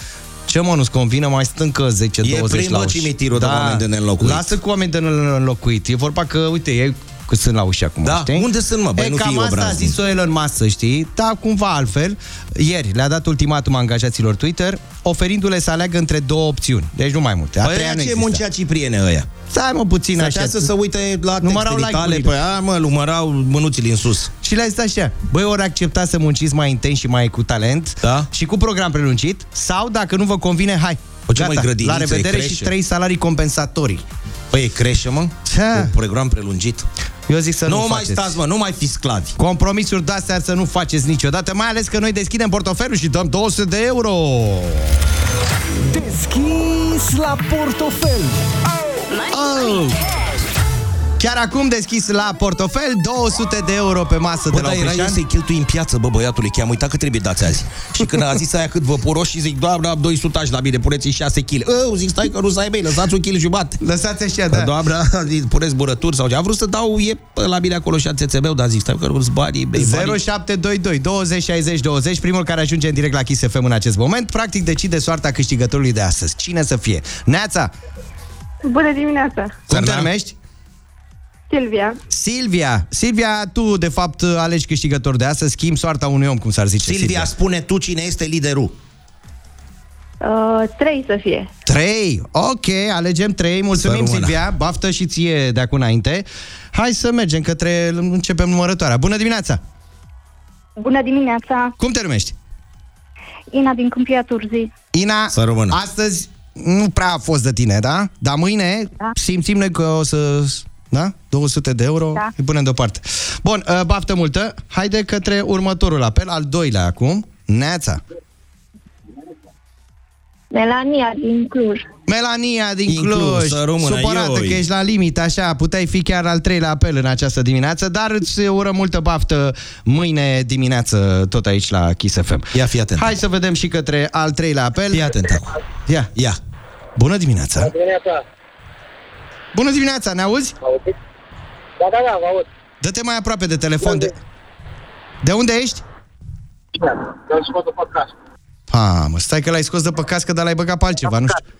ce mă nu-ți convine, mai stă încă 10-20 E plin, la bă, uși. cimitirul de oameni de neînlocuit. Lasă cu oameni de neînlocuit. E vorba că, uite, ei că sunt la ușă acum, Da, știi? unde sunt, mă? Băi, e, nu cam fii asta a obraznic. zis-o Elon Musk, să știi, da, cumva altfel. Ieri le-a dat ultimatum angajaților Twitter, oferindu-le să aleagă între două opțiuni. Deci nu mai multe. A Păi treia aia nu ce există. muncea Cipriene ăia? Stai mă puțin așa. Stătea să se uite la Numărau textele tale, like-urile. păi a, mă, numărau mânuțile în sus. Și le-a zis așa, băi, ori acceptați să munciți mai intens și mai cu talent Da. și cu program prelungit, sau dacă nu vă convine, hai, Păi ce, gata, măi, grădiniță, la revedere e și creșe? trei salarii compensatorii. Păi e crește, mă? Ce? Un program prelungit. Eu zic să nu, Nu, mai faceți. stați, mă, nu mai fi sclavi. Compromisuri de-astea să nu faceți niciodată, mai ales că noi deschidem portofelul și dăm 200 de euro. Deschis la portofel. Oh! Chiar acum deschis la portofel 200 de euro pe masă Bă, de la dar era el Oprișan. să-i cheltui în piață, bă, băiatule, că am uitat că trebuie dați azi. Și când a zis aia cât vă puroși și zic, doamna, am 200 la mine, puneți 6 kg. Eu zic, stai că nu să ai mei, lăsați un kg jumate. Lăsați așa, Da. da. Doamna, puneți burături sau ce. Am vrut să dau, e la mine acolo și meu, dar zic, stai că nu-s banii, mei, banii. 0722 20 60 20 Primul care ajunge în direct la Kiss FM în acest moment Practic decide soarta câștigătorului de astăzi Cine să fie? Neața, Bună dimineața! cum te numești? Silvia. Silvia Silvia, tu de fapt alegi câștigător de astăzi Schimbi soarta unui om, cum s-ar zice Silvia, spune tu cine este liderul. Uh, trei să fie. 3. Ok, alegem 3. Mulțumim, Să rămână. Silvia. Baftă și ție de acum înainte. Hai să mergem către... Începem numărătoarea. Bună dimineața! Bună dimineața! Cum te numești? Ina din Câmpia Turzii. Ina, Să rămână. astăzi nu prea a fost de tine, da? Dar mâine Da. simțim noi că o să... Da? 200 de euro, Da. îi punem deoparte. Bun, uh, baftă multă. Haide către următorul apel, al doilea acum. Neața. Melania din Cluj. Melania din Din Cluj, Cluj, să rămână, supărată ioi. că ești la limit, așa, puteai fi chiar al treilea apel în această dimineață, dar îți urăm multă baftă mâine dimineață tot aici la Kiss FM. Ia fi atent. Hai să vedem și către al treilea apel. Fii atent acum. Ia. Ia. Bună dimineața! Dimineața. Bună dimineața, ne auzi? Da, da, da, vă aud. Dă-te mai aproape de telefon. De, de unde ești? Dar scot pe casă. Ha, mă, stai că l-ai scos de pe cască, dar l-ai băgat pe altceva, nu știu.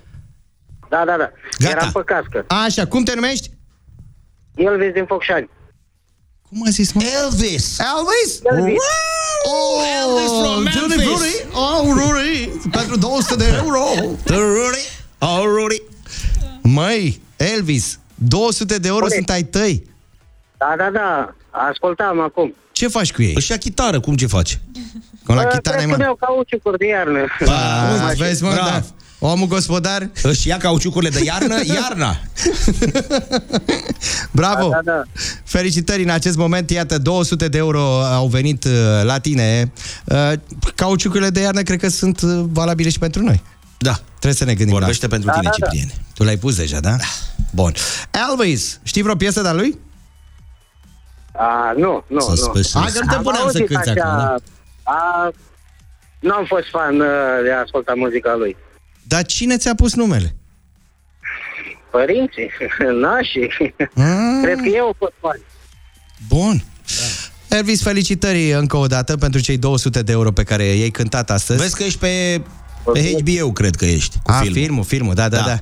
Da, da, da. Gata. Eram pe cască. Așa, cum te numești? Elvis din Focșani. Cum a zis, mă? Elvis! Elvis? Elvis. Oh, Elvis from Judy Memphis. Rudy. Oh, Rudy. Pentru 200 de euro. Rudy! Oh, Rudy! Măi, Elvis, 200 de euro Corect. sunt ai tăi. Da, da, da. Ascultam acum. Ce faci cu ei? Își ia chitară, cum ce face? Cum la Bă, chitară, Trebuie să mă? iau cauciucuri de iarnă. Ba, vezi, mă, Bravo. da. Omul gospodar, Își ia cauciucurile de iarnă, [LAUGHS] iarna. bravo! Da, da, da. Felicitări în acest moment, iată, 200 de euro au venit uh, la tine. Uh, Cauciucurile de iarnă cred că sunt uh, valabile și pentru noi. Da. Trebuie să ne gândim Vorbește pentru Da, tine, da, da. Cipriene. la Tu l-ai pus deja, da? Bun. Elvis, știi vreo piesă de-a lui? A, nu, nu, nu. Suspicious. Hai că nu te Am puneam să auzit cânti așa, acum, da? A, nu am fost fan uh, de a asculta muzica lui. Dar cine ți-a pus numele? Părinții, [LAUGHS] nașii. Ah. Cred că eu am fost fan. Bun. Elvis, felicitări încă o dată pentru cei 200 de euro pe care i-ai cântat astăzi. Vezi că ești pe, pe HBO, cred că ești. Cu A, filmul. filmul, filmul, da, da, da. Da. da.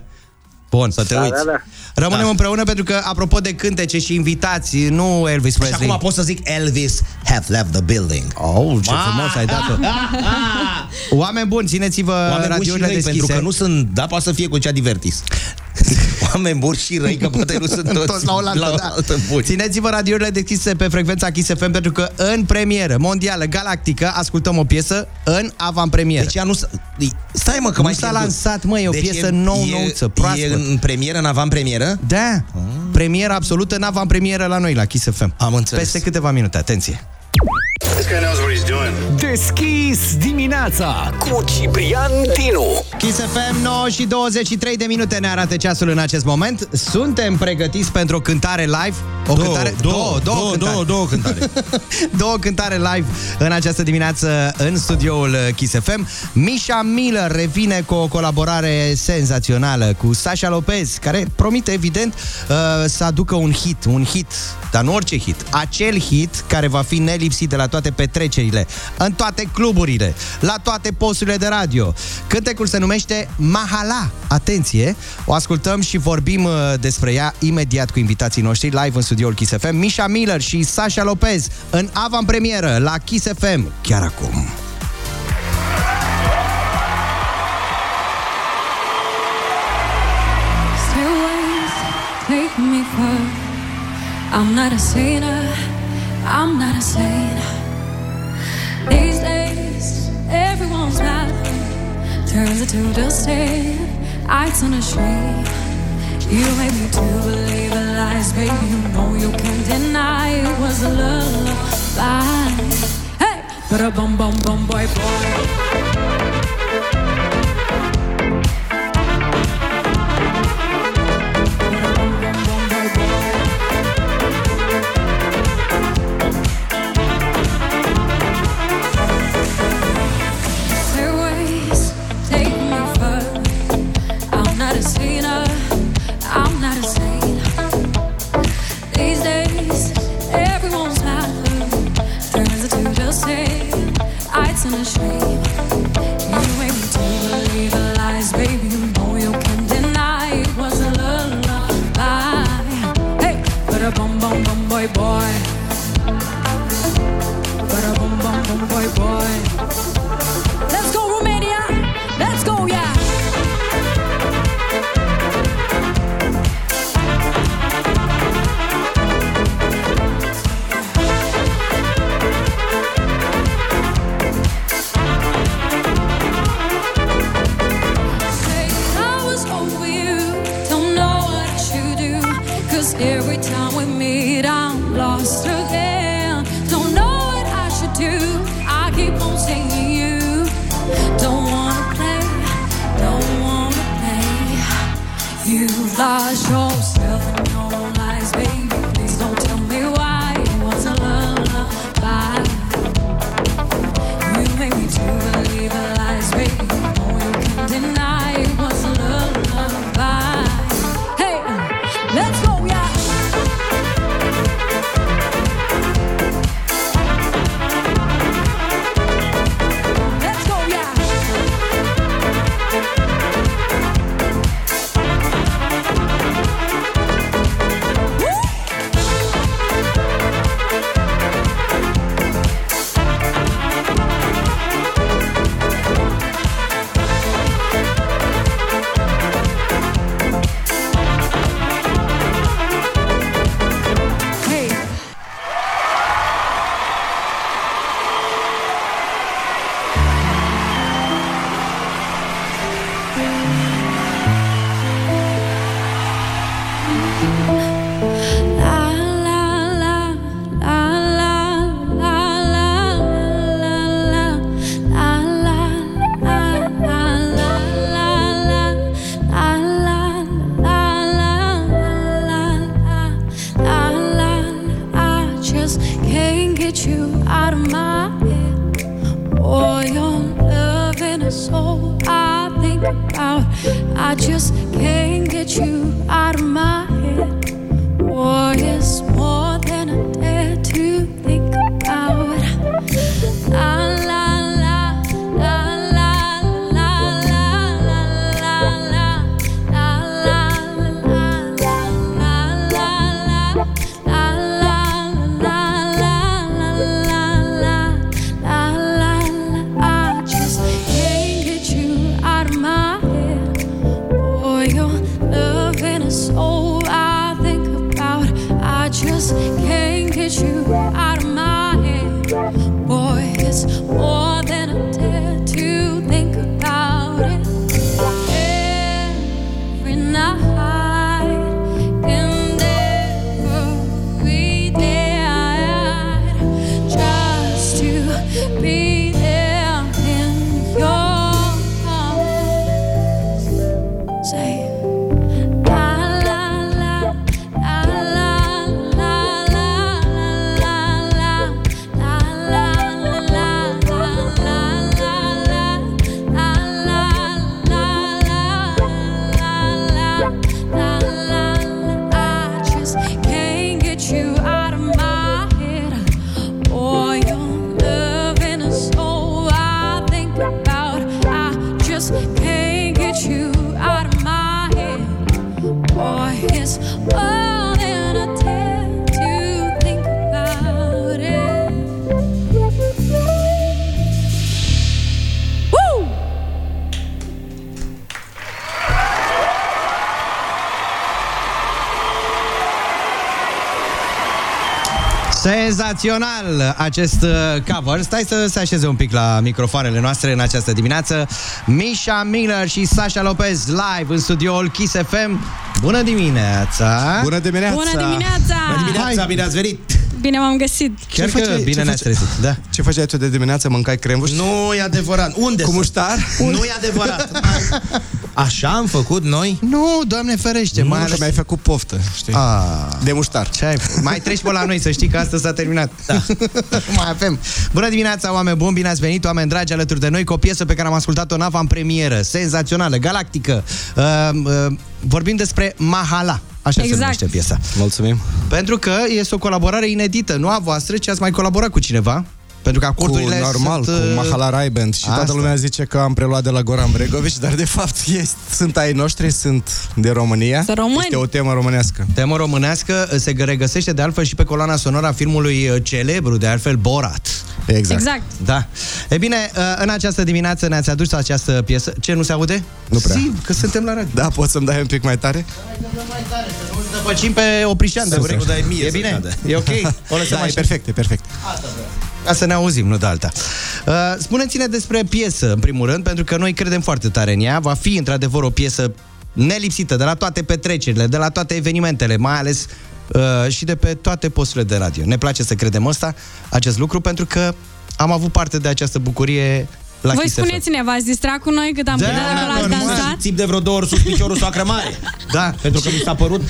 Bun. Să te Da, uiți. da, da. Rămânem Da. împreună pentru că, apropo de cântece și invitați, nu Elvis Și Presley. acum pot să zic Elvis have left the building. Oh, ce Ma! frumos ai dat-o. [LAUGHS] Oameni buni, țineți-vă Oameni buni și radiourile răi, deschise. pentru că nu sunt, da, poate să fie cu cea divertis. [LAUGHS] Oameni buni și răi, că poate nu sunt toți, Toți la oaltă, la da. oaltă buni. Țineți-vă radiourile deschise pe frecvența Kiss FM pentru că în premieră mondială galactică ascultăm o piesă în avantpremieră. Deci ea nu s- Stai mă, că Nu mai s-a pierdut. lansat, măi, e o piesă e, nou-nouță, e, proaspăt. E în premieră, în avantpremieră? Da, premieră absolută în avantpremieră la noi, la Kiss FM. Am înțeles. Peste câteva minute, atenție. Deschis dimineața cu Ciprian Dinu. Kiss FM 9 și 23 de minute ne arată ceasul în acest moment. Suntem pregătiți pentru o cântare live. O Două, cântare, două, două, cântare. două, două cântare. [LAUGHS] două cântare live în această dimineață în studioul Kiss FM. Misha Miller revine cu o colaborare senzațională cu Sasha Lopez, care promite evident uh, să aducă un hit, un hit, dar nu orice hit, acel hit care va fi nelipsit de la toate petrecerile, în toate cluburile, la toate posturile de radio. Cântecul se numește Mahala. Atenție, o ascultăm și vorbim uh, despre ea imediat cu invitații noștri live în studioul Kiss FM. Misha Miller și Sasha Lopez în avantpremieră la Kiss FM chiar acum. Stairways take me far. I'm not a sinner. I'm not a saint. Turns into dust Ice on a street. You made me to believe the lies, baby. You know you can't deny it was a lullaby. Hey, but a bum bum bum boy boy. Boy let's go, Senzațional acest uh, cover. Stai să se așeze un pic la microfoanele noastre în această dimineață. Misha Miller și Sasha Lopez live în studioul Kiss FM. Bună dimineața! Bună dimineața! Bună dimineața! Bună dimineața, Hai. bine ați venit! Bine m-am găsit. Chiar că bine ne-ați trezit, da. Ce făceai tu de dimineață? Mâncai crembuș? Nu e adevărat. Unde Cu să- muștar? Nu e adevărat. [LAUGHS] Așa am făcut noi? Nu, Doamne ferește, Nu, mai că ales... mi-ai făcut poftă, știi? A, De muștar. ce ai făcut? Mai treci pe la noi, să știi că astăzi s-a terminat. Da. [LAUGHS] nu mai avem. Bună dimineața, oameni buni, bine ați venit, oameni dragi, alături de noi, cu o piesă pe care am ascultat-o în avant-premieră, senzațională, galactică. Uh, uh, vorbim despre Mahala. Așa se Exact. numește piesa. Mulțumim. Pentru că este o colaborare inedită, nu a voastră, ci ați mai colaborat cu cineva. Pentru că Cu, acordurile normal, sunt... cu uh, Mahala Rai Band Și toată asta. lumea zice că am preluat de la Goran Bregovici Dar de fapt [LAUGHS] este, sunt ai noștri, sunt de România Sunt români. Este o temă românească Temă românească uh, se regăsește de altfel și pe coloana sonoră a filmului uh, celebru, de altfel Borat. Exact, Exact. Da. E bine, uh, în această dimineață ne-ați adus această piesă. Ce, nu se aude? Nu prea. Zi, că suntem la radio. Da, poți să-mi dai un pic mai tare? Dăpăcim pe Oprișan de Super. urechi. Dai mie E să bine? cadă. E ok? [LAUGHS] O lăsăm Da, e așa. perfect, e perfect Ca să ne auzim, nu de alta. Uh, spuneți-ne despre piesă, în primul rând, pentru că noi credem foarte tare în ea. Va fi, într-adevăr, o piesă nelipsită de la toate petrecerile, de la toate evenimentele, mai ales uh, și de pe toate posturile de radio. Ne place să credem asta, acest lucru, pentru că am avut parte de această bucurie la Voi Kiss FM. spuneți-ne, v-ați distrat cu noi cât am Da, putea acolo, ați normal. dansat? Țip de vreo două ori sus piciorul soacră mare. Da. Pentru că mi s-a părut...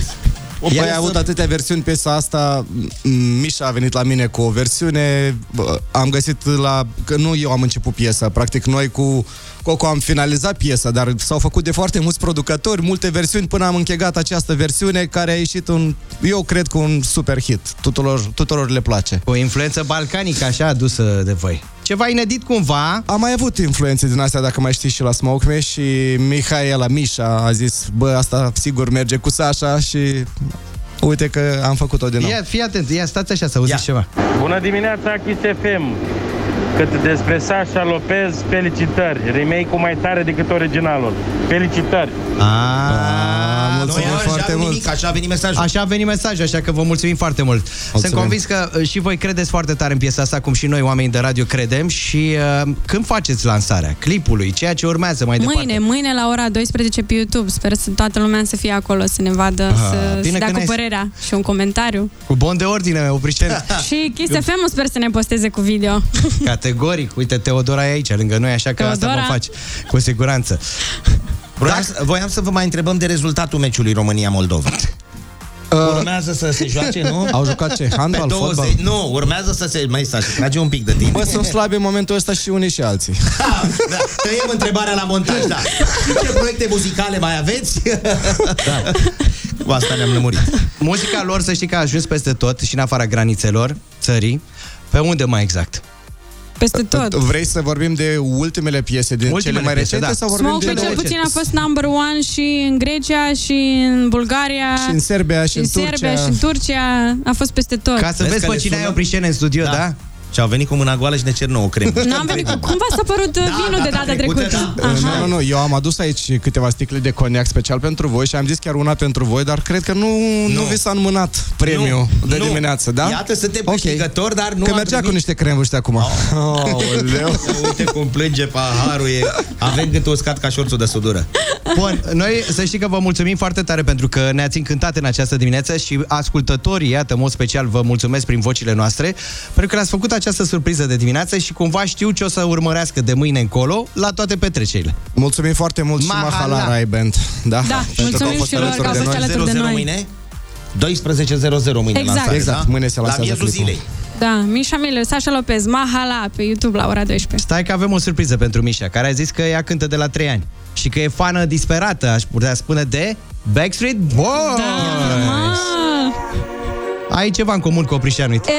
Păi ai avut atâtea versiuni piesa asta m- Mișa a venit la mine cu o versiune bă, Am găsit la... Că nu eu am început piesa Practic noi cu Coco am finalizat piesa Dar s-au făcut de foarte mulți producători Multe versiuni până am închegat această versiune Care a ieșit un... Eu cred că un super hit Tuturor, tuturor le place O influență balcanică așa adusă de voi. Ceva inedit cumva. Am mai avut influențe din astea, dacă mai știi și la Smoke Me Și Mihaela Mișa a zis Bă, asta sigur merge cu Sasha Și uite că am făcut-o din nou Ia, fii atent, ia, stați așa să auziți ceva. Bună dimineața, Kiss FM! Cât despre Sasha Lopez, felicitări! Remake-ul mai tare decât originalul. Felicitări! Ah, mulțumim noi foarte așa mult. nimic, Așa a venit mesajul. Așa a venit mesajul, așa că vă mulțumim foarte mult. Sunt Mulțumim. convins că uh, și voi credeți foarte tare în piesa asta, cum și noi, oamenii de radio, credem. Și uh, când faceți lansarea clipului, ceea ce urmează mai Mâine, departe? mâine la ora 12 pe YouTube. Sper să toată lumea să fie acolo, să ne vadă, Ah, să, bine să dea că cu ne-ai- părerea și un comentariu. Cu bon de ordine, oprișten. [LAUGHS] și Kiss FM sper să ne posteze cu video. Categoric. Uite, Teodora e aici, lângă noi, așa că asta Teodora. vom face cu siguranță. Voiam, să- voiam să vă mai întrebăm de rezultatul meciului România-Moldova. [LAUGHS] Urmează să se joace, nu? Au jucat ce? Handbal, Pe fotbal? Nu, urmează să se... Mai stați, trage un pic de timp. Bă, sunt slabi în momentul ăsta și unii și alții. [LAUGHS] Da, tăiem întrebarea la montaj, da. Ce proiecte muzicale mai aveți? Da. Cu asta ne-am lămurit. Muzica lor, să știi că a ajuns peste tot și în afara granițelor țării. Pe unde mai exact? Peste tot. Vrei să vorbim de ultimele piese, de Ultimele cele mai piese, recente da. sau vorbim Smoke de cel recente? puțin a fost number one și în Grecia, și în Bulgaria, Și în Serbia, și în Serbia, Turcia. și în Turcia. A fost peste tot. Ca să vezi, că pe le cine sună? ai oprișene în studio, da? da? Și au venit cu mâna goală și ne cer nouă cremă. [LAUGHS] N-am venit cu... Cum v-a părut da, vinul de data trecută? Uh, Nu, nu, nu, eu am adus aici câteva sticle de coniac special pentru voi și am zis chiar una pentru voi, dar cred că nu, nu. nu vi s-a înmânat premiul Nu, de nu. dimineață, da? Iată, suntem câștigători, dar nu Că am mergea primit- cu niște cremuri ăștia acum. Oh, Uite cum plânge paharul e. Avem gâtul uscat ca șorțul de sudură. Bun, noi să știi că vă mulțumim foarte tare pentru că ne-ați încântat în această dimineață și ascultătorii, iată, în mod special, vă mulțumesc prin vocile noastre, pentru că ne-ați făcut această surpriză de dimineață și cumva știu ce o să urmărească de mâine încolo la toate petrecerile. Mulțumim foarte mult și Mahala. Mahala Rai Band. Da, Da, mulțumim și lor că au fost alături de 00 noi. mâine? 12.00 mâine Exact. lansare, Exact, da? mâine se La lansează miezul clipul. zilei. Da, Mișa Miller, Sasha Lopez, Mahala pe YouTube la ora 12. Stai că avem o surpriză pentru Mișa, care a zis că ea cântă de la 3 ani și că e fană disperată, aș putea spune, de Backstreet Boys. Ma, Ai ceva în comun cu Oprișanu, uite.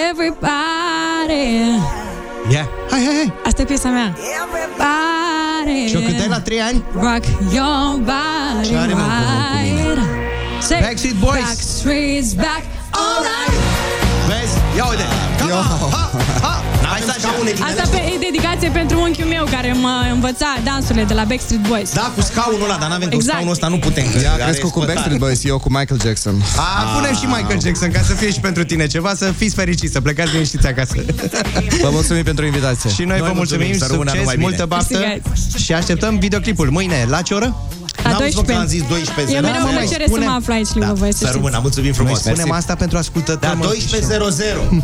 Everybody. Ia, hai, hai, hai. Asta e piesa mea. Everybody. Și o cântai la 3 ani? Rock your body Ce are, mă, în comun cu mine? right. Say, Backstreet Boys. Backstreet's back, alright. Vezi? Ia uite. Come on. Ha, ha. Hai să așa. Asta pe, e dedicație pentru unchiul meu care mă învăța dansurile de la Backstreet Boys. Da, cu scaunul ăla, dar n-avem cu Exact. scaunul ăsta, nu putem. Ea a Are crescut cu spătare. Backstreet Boys, eu cu Michael Jackson. A, punem și Michael Jackson ca să fie și pentru tine ceva, să fiți fericiți, să plecați liniștiți acasă. Vă mulțumim pentru invitație. și noi, vă mulțumim, să rămână succes, numai bine. multă baftă Câștigați. și așteptăm videoclipul mâine. La ce oră? La N-am zis, mă, că 12. am zis 12 Eu mereu Da, mă mai plăcere spune- să mă aflu aici lângă voi, să Să știți. rămână, mulțumim frumos. Noi spunem Mersi. asta pentru ascultători. Da, mă. 12.00.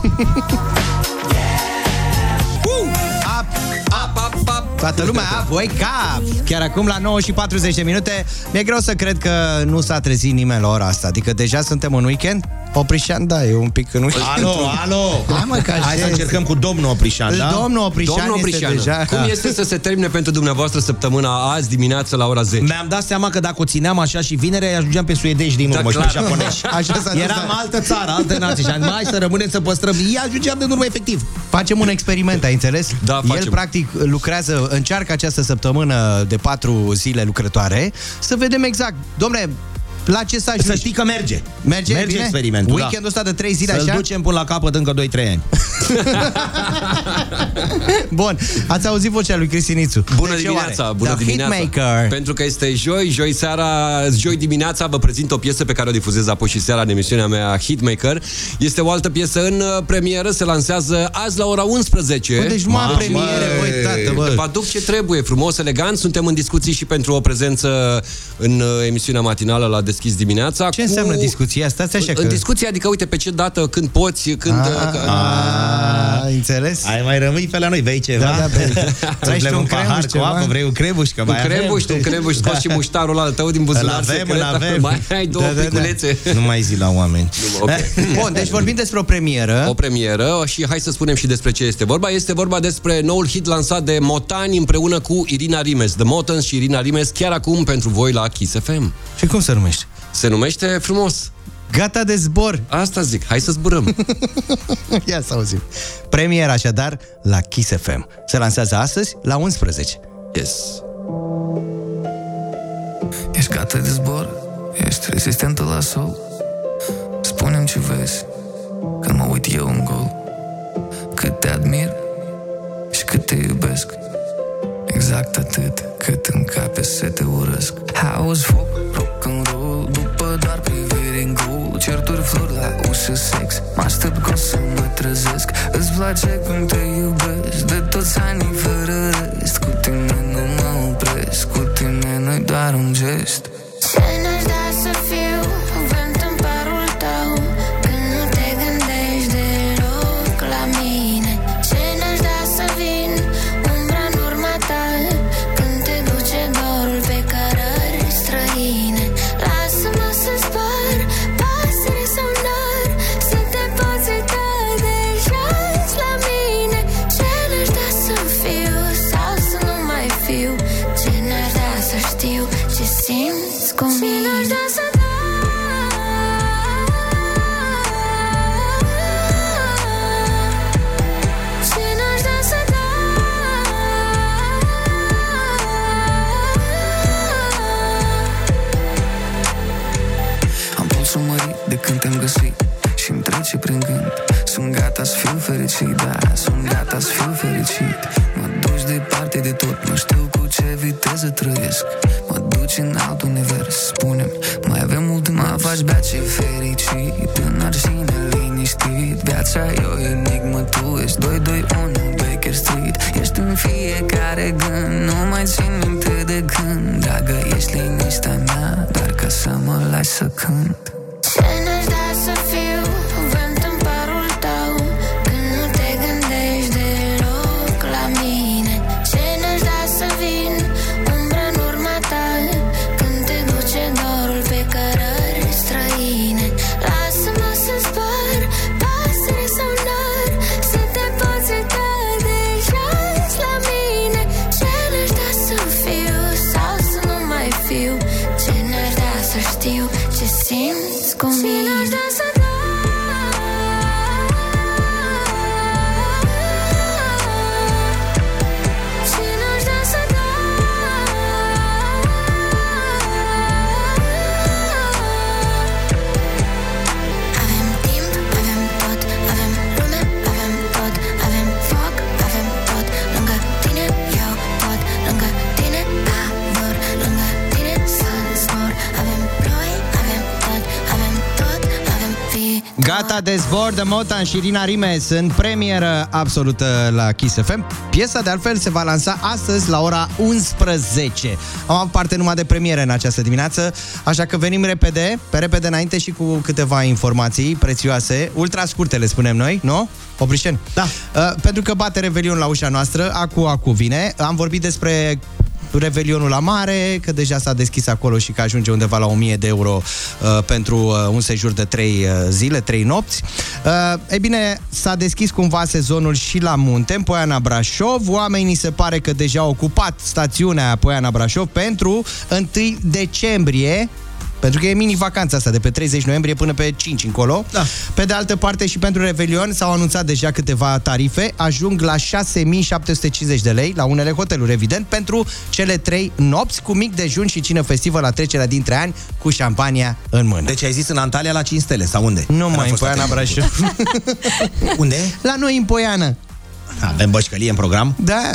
Toată lumea, voi cap! Chiar acum la 9 și 40 de minute Mi-e greu să cred că nu s-a trezit nimeni la ora asta Adică deja suntem în weekend Oprișan, da, e un pic în weekend Alo, alo! Hai mă, că Hai să așa încercăm cu domnul Oprișan, da? Domnul Oprișan, Domnul este Oprișan, deja cum este să se termine pentru dumneavoastră săptămâna azi dimineață la ora 10? Mi-am dat seama că dacă o țineam așa și vinerea, ajungeam pe suedeși din Da, urmă și pe clar. japonești. [LAUGHS] Așa s-a dus, Eram da. altă țară, altă nație și am zis, hai să rămânem să păstrăm. Ea ajungeam din urmă efectiv. Facem un experiment, ai înțeles? Da, El facem. practic lucrează, încearcă această săptămână de patru zile lucrătoare Să vedem exact, domne, la ce să ajungi? Să știi că merge. Merge, merge bine? experimentul, Weekendul da. ăsta de trei zile Să-l așa? ducem până la capăt încă 2-3 ani. [LAUGHS] Bun, ați auzit vocea lui Cristinițu Bună De ce dimineața, oare? bună The dimineața. Hitmaker Pentru că este joi, joi seara, joi dimineața vă prezint o piesă pe care o difuzez apoi și seara în emisiunea mea Hitmaker. Este o altă piesă în uh, premieră, se lansează azi la ora 11. Bă, deci numai Mamă, premiere, băi, tată, bă. Vă aduc ce trebuie, frumos, elegant. Suntem în discuții și pentru o prezență în uh, emisiunea matinală la Des deschis dimineața. Ce înseamnă discuția? Stați așa În că- discuție, adică, uite, pe ce dată, când poți, când... Ah, că- ah, înțeles? Ai mai rămâi pe la noi, vei ceva? Da, da, bei. Vrei și Vrei tu un un pahar cremuș, cu ceva? apă, vrei un crebuș, că Un mai crebuș, avem. un crebuș, scoți Da. și [LAUGHS] muștarul ăla tău din buzunar Îl avem, secret, îl [LAUGHS] avem. Mai ai două Da, da, da. piculețe. Nu mai zi la oameni. Ok. [LAUGHS] Bun, deci vorbim despre o premieră. O premieră și hai să spunem și despre ce este vorba. Este vorba despre noul hit lansat de Motani împreună cu Irina Rimes. The Motans și Irina Rimes chiar acum pentru voi la Kiss FM. Și cum se numește? Se numește frumos. Gata de zbor. Asta zic, hai să zburăm. [LAUGHS] Ia să auzim. Premiera așadar la Kiss FM. Se lansează astăzi la 11. Yes. Ești gata de zbor? Ești rezistentă la sol? Spune-mi ce vezi Când mă uit eu în gol Cât te admir Și cât te iubesc Exact atât cât în cape să te urăsc House foc, rock and roll După doar priviri în gol Certuri flori la ușă sex. Mă aștept că o să mă trezesc. Îți place cum te iubesc. De toți anii fără rest. Cu tine nu mă opresc. Cu tine nu doar un gest. Ce n-aș fericit, da, sunt gata să fiu fericit. Mă duci departe de tot, nu știu cu ce viteză trăiesc. Mă duci în alt univers, spune mai avem mult mă faci bea ce fericit. Tânăr și neliniștit, viața e o enigmă Tu ești 221 Baker Street Ești în fiecare gând, nu mai țin minte de când. Dragă, ești liniștea mea, doar ca să mă lași să cânt zbor de Motan și Irina Rimes în premieră absolută la Kiss FM. Piesa de altfel se va lansa astăzi la ora 11. Am avut parte numai de premiere în această dimineață, așa că venim repede, pe repede înainte și cu câteva informații prețioase, ultra scurte le spunem noi, nu? Oprișen? Da. Uh, pentru că bate Revelion la ușa noastră, acu, acu vine. Am vorbit despre Revelionul la mare, că deja s-a deschis acolo și că ajunge undeva la 1000 de euro uh, pentru uh, un sejur de 3 uh, zile, 3 nopți. Uh, e bine, s-a deschis cumva sezonul și la munte, în Poiana Brașov. Oamenii se pare că deja au ocupat stațiunea Poiana Brașov pentru 1 decembrie pentru că e mini-vacanța asta de pe 30 noiembrie până pe 5 încolo. Da. Pe de altă parte și pentru Revelion s-au anunțat deja câteva tarife, ajung la 6750 de lei la unele hoteluri, evident, pentru cele 3 nopți cu mic dejun și cină festivă la trecerea dintre ani cu șampania în mână. Deci ai zis în Antalya la 5 stele, sau unde? Nu Care a mai în fost Poiana atent? Brașov. [LAUGHS] Unde? La noi în Poiană. Avem bășcălie în program? Da.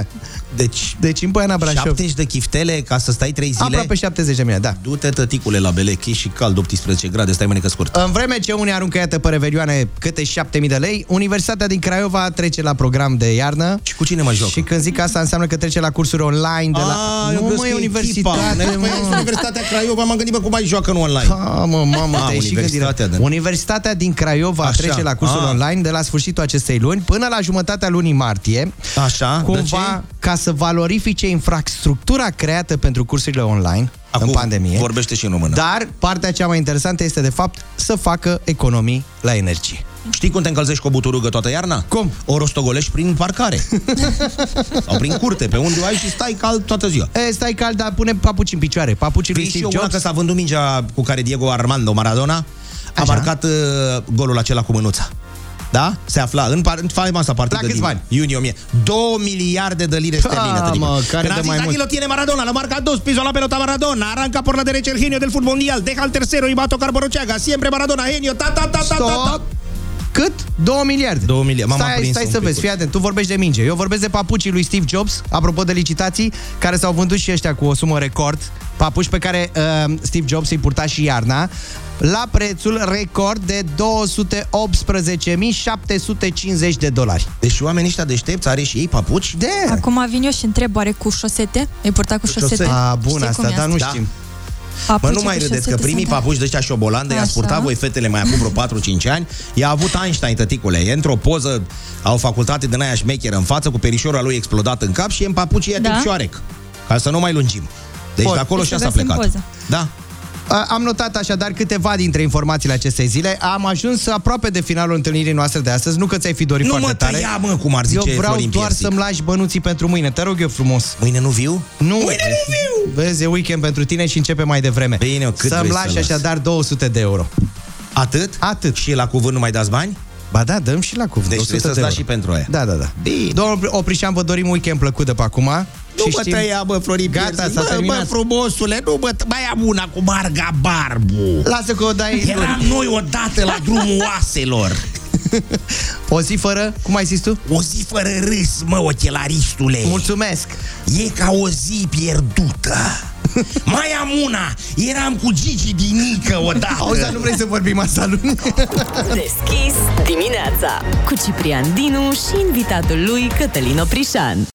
Deci, deci în Poiana Brașov. 70 de chiftele ca să stai 3 zile? Aproape 70 de mii, da. Du-te, tăticule, la Belechi și cald 18 grade, stai mânecă scurt. În vreme ce unii aruncă, iată, pe revelioane câte 7000 de lei, Universitatea din Craiova trece la program de iarnă. Și cu cine mă joc? Și când zic asta, înseamnă că trece la cursuri online de la... Ah, eu nu, crezut mă, că e e universitate, echipa. mă. Păi, Universitatea Craiova, m-am gândit, bă, cum mai joacă nu online? Ha, mă, mamă, Ah, te-ai și gândit. Universitatea, da. Universitatea din Craiova Așa. trece la cursuri Ah. online de la sfârșitul acestei luni până la jumătatea lunii martie. Așa, de Cumva, ca să valorifice infrastructura creată pentru cursurile online Acum în pandemie. vorbește și în română. Dar partea cea mai interesantă este, de fapt, să facă economii la energie. Știi cum te încălzești cu o buturugă toată iarna? Cum? O rostogolești prin parcare. [LAUGHS] Sau prin curte, pe unde ai și stai cald toată ziua. E, stai cald, dar pune papuci în picioare. Papucii lui Vii și Steve eu una Jobs. că s-a vândut mingea cu care Diego Armando Maradona a Așa. marcat uh, golul acela cu mânuța. Da? Se afla în, par- în faimoasa partidă La câți din bani? iunie 1000. 2 miliarde de lire Ha, sterline. mă, care Când dă a zis, mai aquí mult? lo tiene Maradona, la marca dos, piso la pelota Maradona, arranca por la derecha el genio del fútbol mundial, deja al tercero y va a tocar Borruchaga, siempre Maradona, genio, ta ta ta ta ta ta. Stop! Cât? 2 miliarde. 2 miliarde. M-am Stai, aprins stai un să pic. vezi, fii atent, tu vorbești de minge. Eu vorbesc de papucii lui Steve Jobs, apropo de licitații, care s-au vândut și ăștia cu o sumă record. Papuci pe care uh, Steve Jobs îi purta și iarna, la prețul record de 218.750 de dolari. Deci oamenii ăștia deștepți are și ei papuci? De? Acum vin eu și întreb, oare cu șosete? E purtat cu șosete? A, bun Știi asta, cum e dar nu asta? știm. Mă, Papucii nu mai cu râdeți, că șosete primii sunt- papuci de ăștia șobolani, i-a Așa. spurtat voi fetele mai acum vreo 4-5 ani, i-a avut Einstein, tăticule. E într-o poză, au facultate din aia șmecheră în față, cu perișorul lui explodat în cap și e în papucii Da? da? tip șoarec. Ca să nu mai lungim. Deci Bun. de acolo Deci și asta a să găsim plecat. poză. Da. A- Am notat așadar câteva dintre informațiile acestei zile. Am ajuns aproape de finalul întâlnirii noastre de astăzi. Nu că ți-ai fi dorit Nu foarte mă tare. tăia, mă, cum ar zice Eu vreau Florin doar Piersic. să-mi lași bănuții pentru mâine. Te rog eu frumos. Mâine nu viu? Nu. Mâine nu viu! Vezi, e weekend pentru tine și începe mai devreme. Bine, cât Să-mi vrei lași să las? așadar 200 de euro. Atât? Atât. Și la cuvânt nu mai dați bani? Ba da, dăm și la cuvânt. Deci 100 trebuie să-ți de lași euro. și pentru aia. Da, da, da. Bine. Domnul Oprișan, vă dorim weekend plăcut de pe acum. Nu și mă știm- tăia, bă, Florin Gata, Piersic. s-a bă, terminat. bă, frumosule, nu mă, t- mai am una cu Marga Barbu. Lasă că o dai... Eram noi odată la drumul [LAUGHS] oaselor. O zi fără, cum ai zis tu? O zi fără râs, mă, ochelaristule. Mulțumesc. E ca o zi pierdută. Mai am una. Eram cu Gigi Dinică odată. Auzi, dar nu vrei să vorbim asta luni? [LAUGHS] Deschis dimineața cu Ciprian Dinu și invitatul lui Cătălin Oprișan.